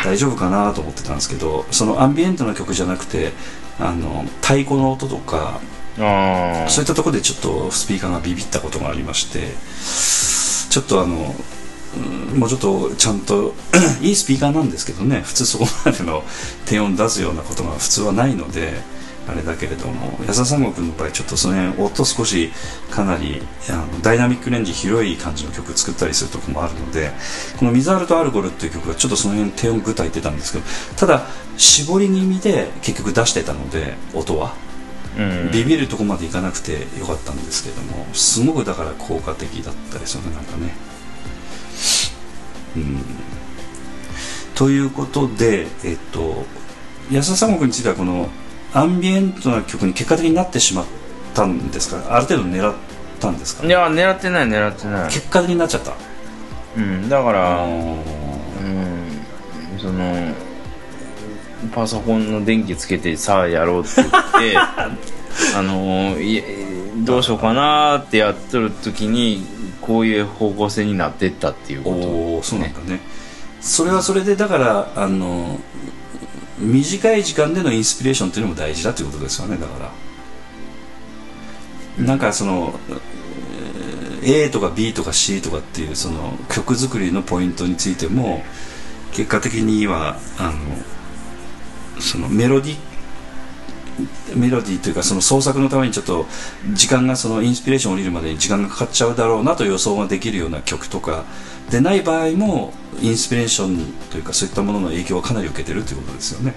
S2: 大丈夫かなと思ってたんですけどそのアンビエントな曲じゃなくてあの太鼓の音とかそういったところでちょっとスピーカーがビビったことがありましてちょっとあのうんもうちょっとちゃんと いいスピーカーなんですけどね普通そこまでの低音出すようなことが普通はないのであれだけれども安田三国の場合ちょっとその辺音少しかなりあのダイナミックレンジ広い感じの曲作ったりするところもあるのでこの「水アルとアルゴル」っていう曲はちょっとその辺低音具体出たんですけどただ絞り気味で結局出してたので音は。
S3: うん。
S2: ビビるとこまでいかなくてよかったんですけどもすごくだから効果的だったですよねなんかね。うん。ということでえっと安田三国についてはこのアンビエントな曲に結果的になってしまったんですか？ある程度狙ったんですか？
S3: いや狙ってない狙ってない。
S2: 結果的になっちゃった？
S3: うんだから
S2: あ
S3: うんそのパソコンの電気つけてさあやろうって言って あのどうしようかなってやっとる時にこういう方向性になってったっていうこと。
S2: おおそうなんだね。それはそれでだからあの短い時間でのインスピレーションっていうのも大事だということですよねだから。なんかその A とか B とか C とかっていうその曲作りのポイントについても結果的にはあのそのメロディメロディーというかその創作のためにちょっと時間がそのインスピレーション降りるまでに時間がかかっちゃうだろうなと予想ができるような曲とかでない場合もインスピレーションというかそういったものの影響はかなり受けてるということですよね。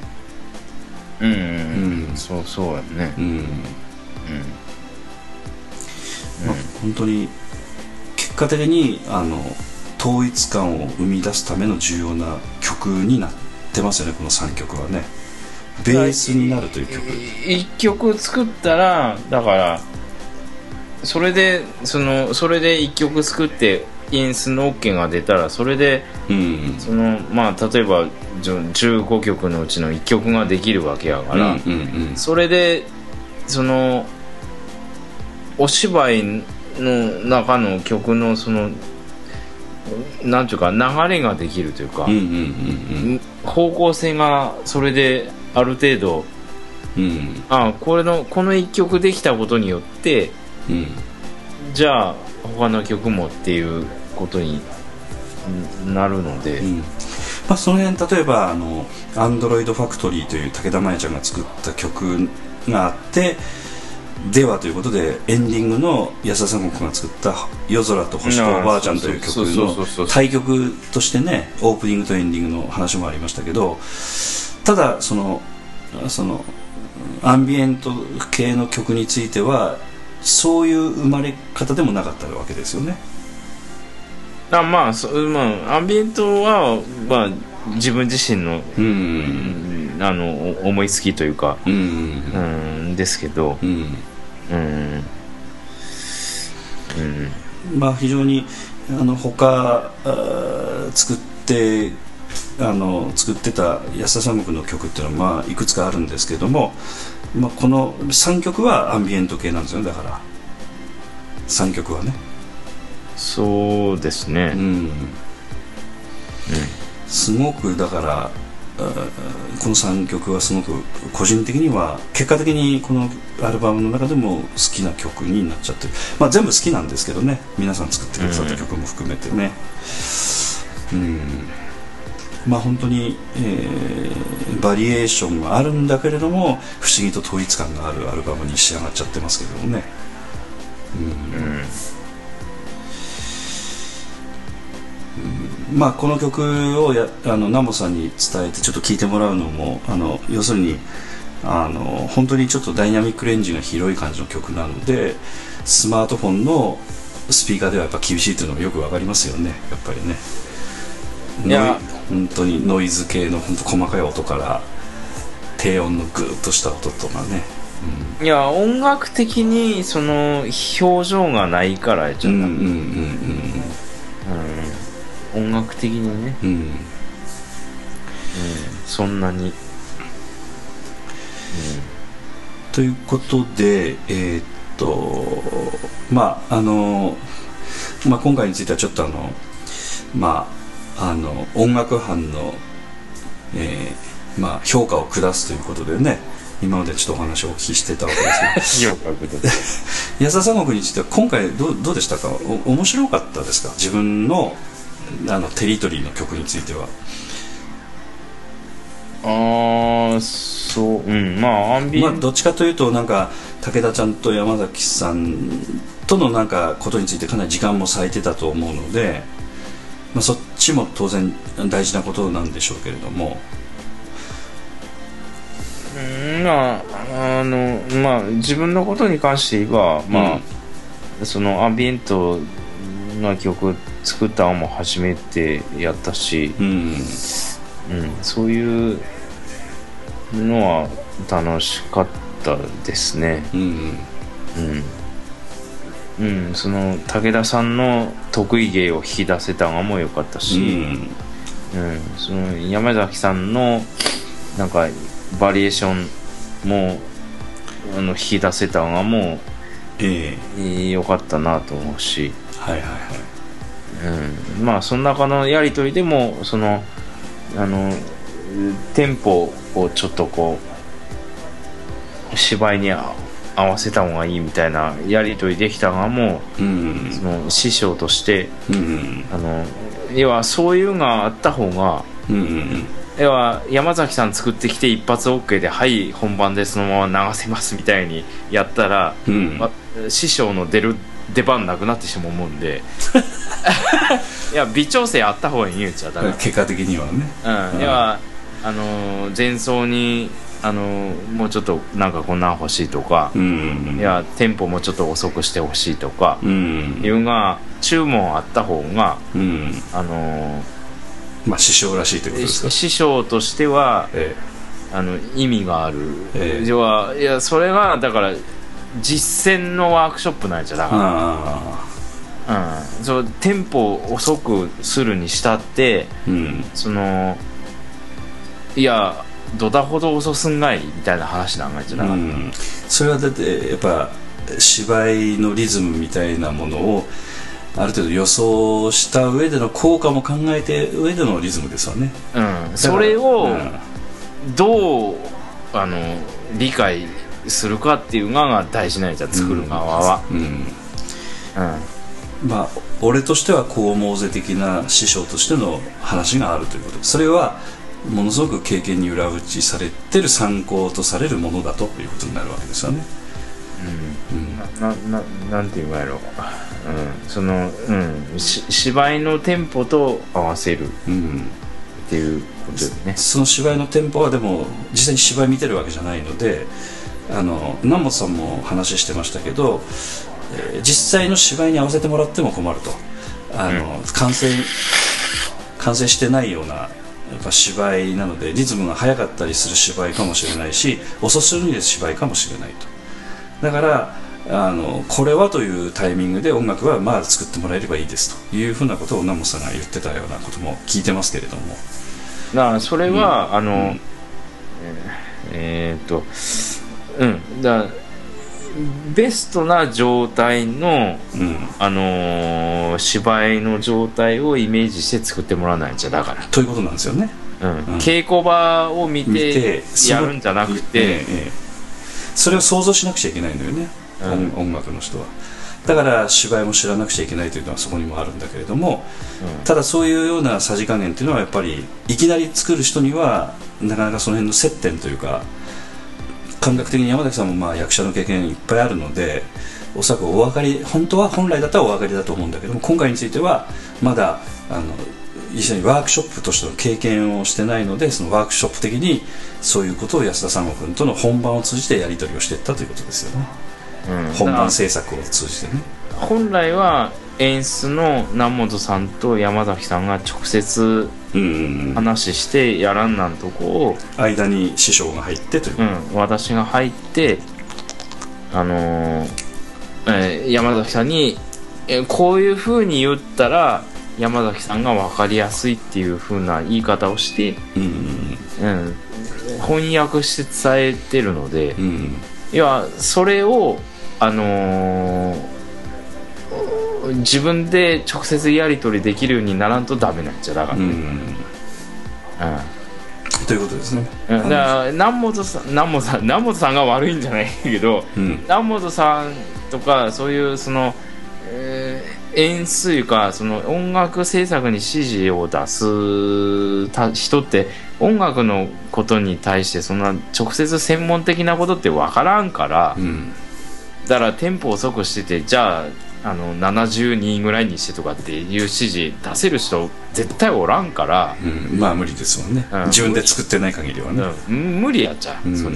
S3: うん、うん。
S2: うん
S3: そうそうやね。
S2: うん。まあ、本当に結果的にあの統一感を生み出すための重要な曲になってますよねこの3曲はね。ベースになるという曲。
S3: 一曲作ったらだからそれでそのそれで一曲作ってインスの OK が出たらそれで
S2: うん。
S3: そのまあ例えばじょ15曲のうちの1曲ができるわけやから、
S2: うんうんうん。
S3: それでそのお芝居の中の曲のそのなんていうか流れができるというか、
S2: うんうんうん
S3: 方向性がそれである程度
S2: うん。うん
S3: あこれのこの1曲できたことによって
S2: うん。
S3: じゃあ他の曲もっていうことになるので、
S2: うん。まあ、その辺例えばあの「アンドロイドファクトリー」という武田真弥ちゃんが作った曲があってではということでエンディングの安田三国が作った「夜空と星とおばあちゃん」という曲の対曲としてねオープニングとエンディングの話もありましたけどただそのそのアンビエント系の曲についてはそういう生まれ方でもなかったわけですよね。
S3: あまあそ、まあ、アンビエントは、まあ、自分自身の,、
S2: うん。
S3: うんあのお思いつきというか、
S2: うん。
S3: うん、ですけど、
S2: うん。
S3: うん。うん、
S2: まあ、非常にあの他作ってあの作ってた安田三国の曲っていうのは、まあ、いくつかあるんですけども、まあ、この3曲はアンビエント系なんですよねだから。3曲はね。
S3: そうですね、
S2: うん、すごくだからこの3曲はすごく個人的には結果的にこのアルバムの中でも好きな曲になっちゃってる、まあ、全部好きなんですけどね。皆さん作ってくださった曲も含めてね。うんまあ本当に、えーバリエーションがあるんだけれども不思議と統一感があるアルバムに仕上がっちゃってますけどもね。まあ、この曲をやあのナモさんに伝えてちょっと聴いてもらうのもあの要するにあの本当にちょっとダイナミックレンジが広い感じの曲なのでスマートフォンのスピーカーではやっぱ厳しいというのがよくわかりますよね。やっぱりね。
S3: いや
S2: 本当にノイズ系の本当細かい音から低音のグーッとした音とかね。
S3: いや音楽的にその表情がないからじゃなく
S2: うんうんうん
S3: うん。音楽的にね、
S2: うん。うん。
S3: そそんなに。
S2: ということでえーっとまああの、まあ、今回についてはちょっとあのまああの音楽班の、えーまあ、評価を下すということでね今までちょっとお話をお聞きしてたわけですけど
S3: よくことで
S2: 安田三国については今回どうどうでしたか？お面白かったですか？自分のあのテリトリーの曲については。
S3: ああそううんまあアンビエ
S2: まあ
S3: ン
S2: どっちかというとなんか武田ちゃんと山崎さんとのなんかことについてかなり時間も割いてたと思うので、まあ、そっちも当然大事なことなんでしょうけれども。
S3: うんまああのまあ自分のことに関して言えばまあ、そのアンビエントな曲作ったのも初めてやったし、
S2: うん。
S3: うん、そういうのは楽しかったですね。
S2: うん。
S3: うん、うん、その武田さんの得意芸を引き出せたのも良かった
S2: う
S3: し、
S2: ん。
S3: うん、その山崎さんのなんかバリエーションもあの引き出せたのがも
S2: ええ。
S3: う良かったなと思うし、
S2: はいはいはい。
S3: うん、まあその中のやり取りでもそのあのテンポをちょっとこう芝居に合わせた方がいいみたいなやり取りできたのがも
S2: うん。
S3: うその師匠として
S2: うん。
S3: あの要はそういうのがあった方が
S2: うん。うん
S3: 要は山崎さん作ってきて一発 OK ではい本番でそのまま流せますみたいにやったら、
S2: うん。
S3: ま師匠の出る出番なくなってしまうもんで。いや微調整あった方がいいんちゃだから、
S2: 結果的にはね。
S3: うん、要はあのー前奏にあのーもうちょっとなんかこんなん欲しいとか
S2: う、ん。
S3: いやテンポもちょっと遅くしてほしいとか、
S2: うん。
S3: いうのが注文あった方が
S2: うん。
S3: あの
S2: まあ師匠らしいということですか？
S3: ー師匠としては
S2: え
S3: あの意味がある、
S2: ええ。
S3: 要はいやそれがだから実践のワークショップなんじゃだ
S2: え
S3: か
S2: あ
S3: ら、うん、そうテンポを遅くするにしたって
S2: あうん。
S3: そのいやどだほど遅すんがいみたいな話なんがじゃなかっ
S2: うん、それはだってやっぱ芝居のリズムみたいなものをある程度予想した上での効果も考えて上でのリズムですわね。
S3: た、うん、それを
S2: うん
S3: どうあの理解するかっていうのが大事なんじゃ作る側は、
S2: うん。
S3: うん。
S2: まあ俺としてはこう思うぜ的な師匠としての話があるということ。それはものすごく経験に裏打ちされてる参考とされるものだということになるわけですよね、うん。
S3: なななんて言うんやろう、うん、その、うん、し芝居のテンポと合わせる。っ
S2: うん。
S3: ていうことよね。
S2: その芝居のテンポはでも実際に芝居見てるわけじゃないのであの南本さんも話してましたけど、えー実際の芝居に合わせてもらっても困ると。あの、完成完成してないようなやっぱ芝居なのでリズムが速かったりする芝居かもしれないし遅すぎる芝居かもしれないと。だからあのこれはというタイミングで音楽はまあ作ってもらえればいいですと。いうふうなことを南本さんが言ってたようなことも聞いてますけれども。
S3: だからそれは、あの、
S2: うん。
S3: えーっとうん。だからベストな状態の、
S2: うん。
S3: あのー芝居の状態をイメージして作ってもらわないんじゃだから、
S2: ということなんですよね。
S3: うん。
S2: うん。
S3: 稽古場を見
S2: 見
S3: て
S2: て
S3: やるんじゃなく
S2: ええ
S3: て、
S2: ええ。それを想像しなくちゃいけないのよね、
S3: うん。
S2: 音音楽の人は。だから芝居も知らなくちゃいけないというのはそこにもあるんだけれどもただそういうようなさじ加減っていうのはやっぱりいきなり作る人にはなかなかその辺の接点というか感覚的に山崎さんもまあ役者の経験いっぱいあるのでおそらくお分かり本当は本来だったらお分かりだと思うんだけども今回についてはまだあの一緒にワークショップとしての経験をしてないのでそのワークショップ的にそういうことを安田三悟君との本番を通じてやり取りをしていったということですよね。
S3: うん。
S2: 本番制作を通じてね。
S3: 本来は演出の南本さんと山崎さんが直接話してやらんなんとこを、
S2: 間に師匠が入ってという。
S3: うん、私が入ってあのーえー山崎さんに、えーこういう風に言ったら山崎さんが分かりやすいっていう風な言い方をして
S2: うん。うん。
S3: うん、翻訳して伝えてるので、
S2: うん。
S3: いやそれをあのー自分で直接やり取りできるようにならんとダメなんじゃだからね、
S2: うん。
S3: うん。
S2: ということですね。
S3: うん。だから南本さん南本さん南本さんが悪いんじゃないけど
S2: うん。
S3: 南本さんとかそういうその、えー演出というかその音楽制作に指示を出すた人って音楽のことに対してそんな直接専門的なことって分からんから、
S2: うん。
S3: だからテンポ遅くしててじゃああの72ぐらいにしてとかっていう指示出せる人絶対おらんから、
S2: うん。まあ無理ですもんね。
S3: うん。
S2: 自分で作ってない限りはね。
S3: うん、無理やっちゃう、
S2: うん。
S3: そ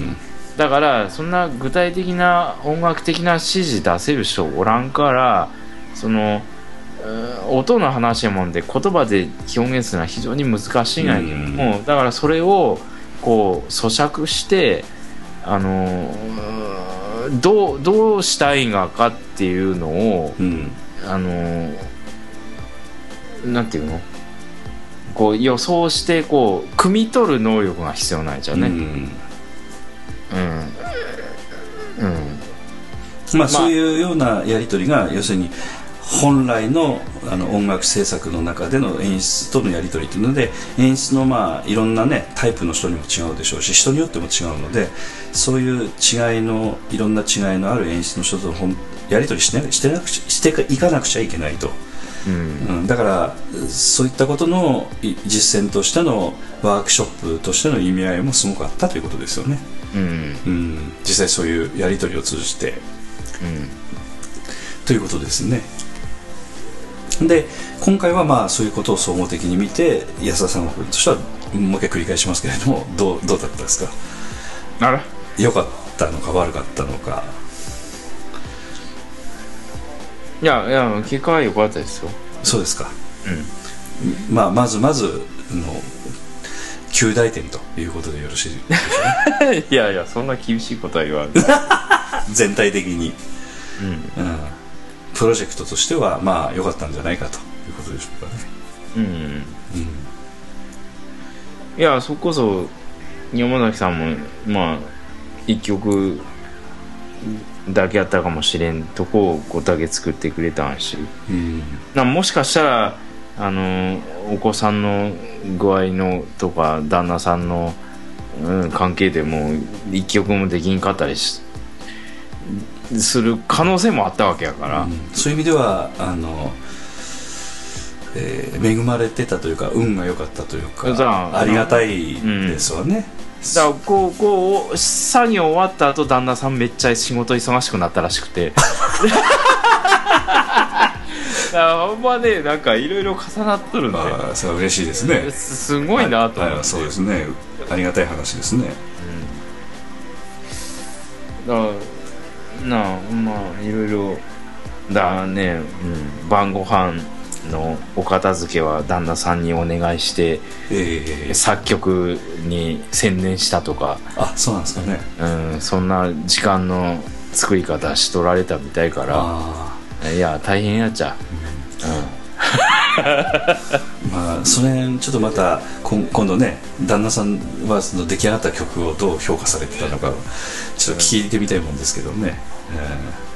S3: だからそんな具体的な音楽的な指示出せる人おらんからそのうん音の話やもんで言葉で表現するのは非常に難しいんやけど。も、だからそれをこう咀嚼してあのうんどうどうしたいがかっていうのを
S2: うん。
S3: あのなんていうの？こう予想してこう汲み取る能力が必要なんじゃね、
S2: うん。
S3: うん。うん。
S2: まあそういうようなやり取りが要するに本来のあの音楽制作の中での演出とのやり取りというので演出のまあいろんなねタイプの人にも違うでしょうし人によっても違うのでそういう違いのいろんな違いのある演出の人とほんやり取りしなしてなくちしていかなくちゃいけないと、
S3: うん。
S2: うん、だからそういったことのい実践としてのワークショップとしての意味合いもすごくあったということですよね、
S3: うん。
S2: うん、実際そういうやり取りを通じて。ということですねで今回はまあそういうことを総合的に見て安田さんとしてはもう一回繰り返しますけれどもどうどうだったですか？
S3: あれ
S2: 良かったのか悪かったのか。
S3: いやいや結果は良かったですよ。
S2: そうですか、まあ、まずまずの9大点ということでよろしいでしょうね。
S3: いやいやそんな厳しいことは言わん。
S2: 全体的に、
S3: うん。
S2: うん、プロジェクトとしてはまあ良かったんじゃないかということでしょうかね。
S3: うん。いやそれこそ山崎さんもまあ一曲だけやったかもしれんとこを5だけ作ってくれたんし。
S2: うん。
S3: なもしかしたらあのお子さんの具合のとか旦那さんの、うん、関係でも一曲もできんかったりしする可能性もあったわけやから、
S2: うん。そういう意味ではあの、えー恵まれてたというか運が良かったというか
S3: あ
S2: ありがたいですわね、
S3: だからこうこう作業終わった後旦那さんめっちゃ仕事忙しくなったらしくて。だからほんまねなんかいろいろ重なっとるんで
S2: ああそれは嬉しいですね。
S3: すすごいなと。思って、
S2: はいそうですね。ありがたい話ですね。
S3: だからなあまあいろいろだね、うん、晩ご飯のお片付けは旦那さんにお願いして
S2: ええ。
S3: 作曲に専念したとか、
S2: あそうなんですかね。
S3: うん、そんな時間の作り方しとられたみたいから。
S2: あ
S3: いや大変やっちゃ。
S2: あ まあそれちょっとまた今今度ね旦那さんはその出来上がった曲をどう評価されてたのかちょっと聞いてみたいもんですけどね、えー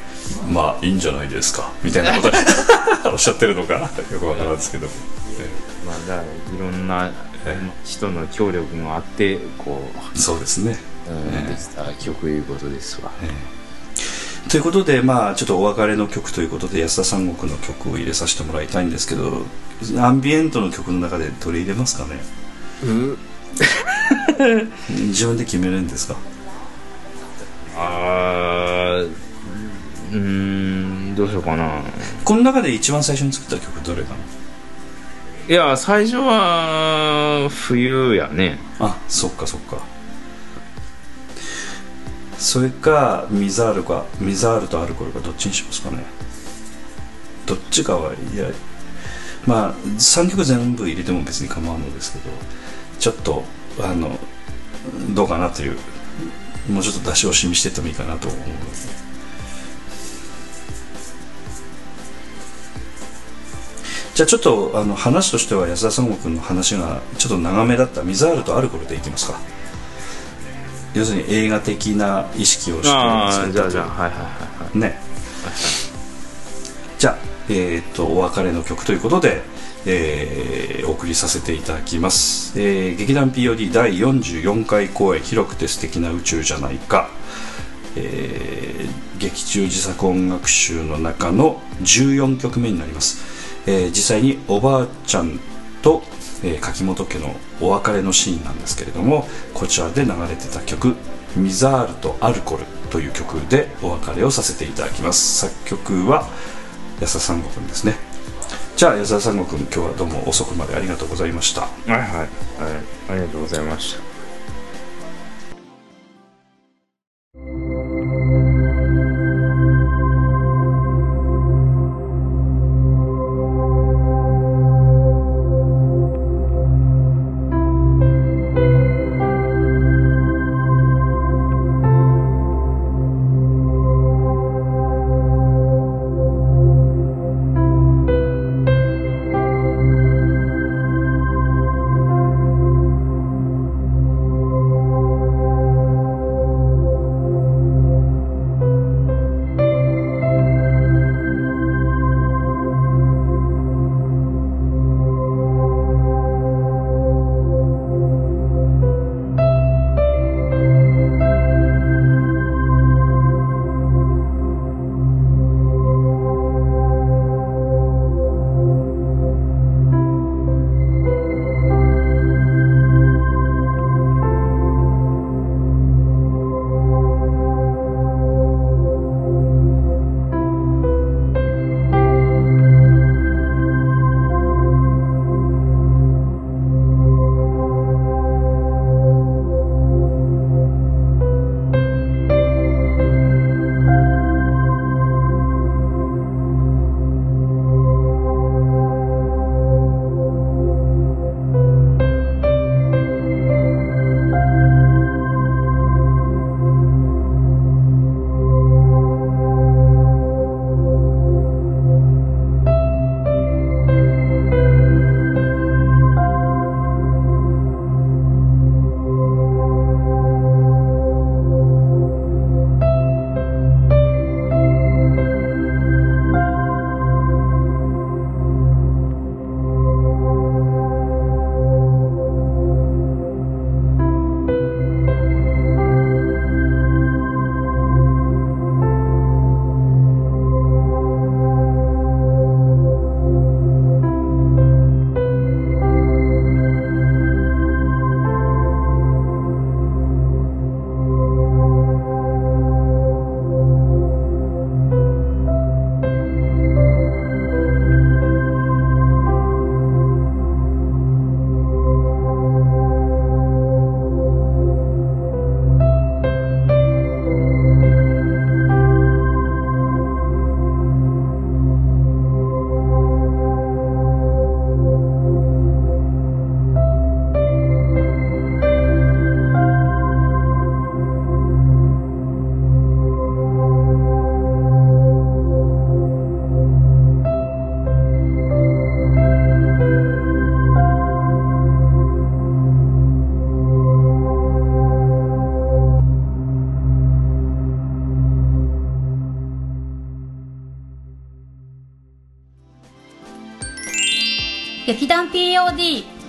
S2: まあいいんじゃないですかみたいなこと おっしゃってるのかよくわからんですけど、
S3: まあだからいろんな人の協力があってこう、
S2: そうですね。
S3: うんできた曲いうことですわ
S2: ということでまあちょっとお別れの曲ということで安田三国の曲を入れさせてもらいたいんですけどアンビエントの曲の中で取り入れますかね？自分で決めるんですか？
S3: あーうーんどうしようかな。
S2: この中で一番最初に作った曲どれかない
S3: や最初は冬やね。
S2: あそっかそっかそれかミザールかミザールとアルコールかどっちにしますかね。どっちかはい。やまあ3曲全部入れても別に構わんのですけどちょっとあのどうかなというもうちょっと出し惜しみしててもいいかなと思うじゃあちょっとあの話としては安田三悟君の話がちょっと長めだったミザールとアルコールでいきますか。要するに映画的な意識をして
S3: ああじゃあじゃあはいはいはいはい。
S2: ね。じゃあ、えー、とお別れの曲ということで、えーお送りさせていただきます、えー劇団 POD 第44回公演「広くて素敵な宇宙じゃないか」えー劇中自作音楽集の中の14曲目になります、えー実際におばあちゃんと、えー柿本家のお別れのシーンなんですけれどもこちらで流れてた曲「ミザールとアルコール」という曲でお別れをさせていただきます。作曲は安田三悟君ですね。じゃあ安田三悟君今日はどうも遅くまでありがとうございました。
S3: はいはい、はい、ありがとうございました。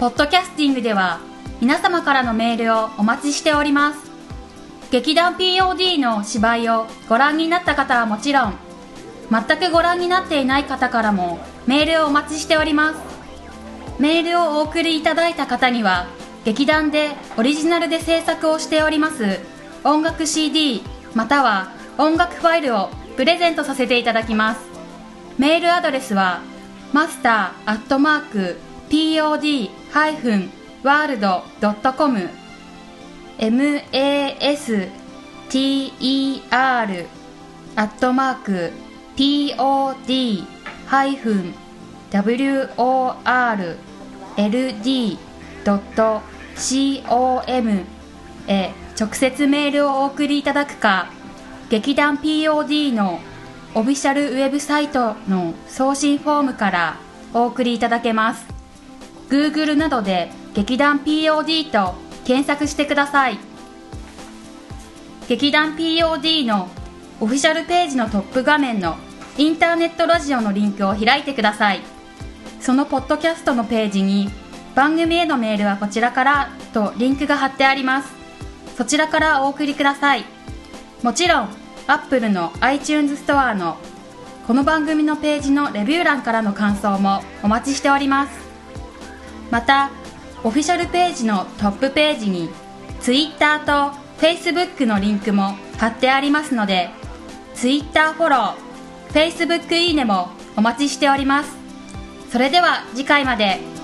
S4: ポッドキャスティングでは皆様からのメールをお待ちしております。劇団 POD の芝居をご覧になった方はもちろん全くご覧になっていない方からもメールをお待ちしております。メールをお送りいただいた方には劇団でオリジナルで制作をしております音楽 CD または音楽ファイルをプレゼントさせていただきます。メールアドレスはマスターアットマーク POD pod-world.com master アットマーク pod-world.com へ直接メールをお送りいただくか劇団 POD のオフィシャルウェブサイトの送信フォームからお送りいただけます。Google などで劇団 POD と検索してください。劇団 POD のオフィシャルページのトップ画面のインターネットラジオのリンクを開いてください。そのポッドキャストのページに番組へのメールはこちらからとリンクが貼ってあります。そちらからお送りください。もちろん Apple の iTunes ストアのこの番組のページのレビュー欄からの感想もお待ちしております。またオフィシャルページのトップページに Twitter と Facebook のリンクも貼ってありますので Twitter フォロー Facebook いいねもお待ちしております。それでは次回まで。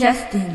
S1: Justin.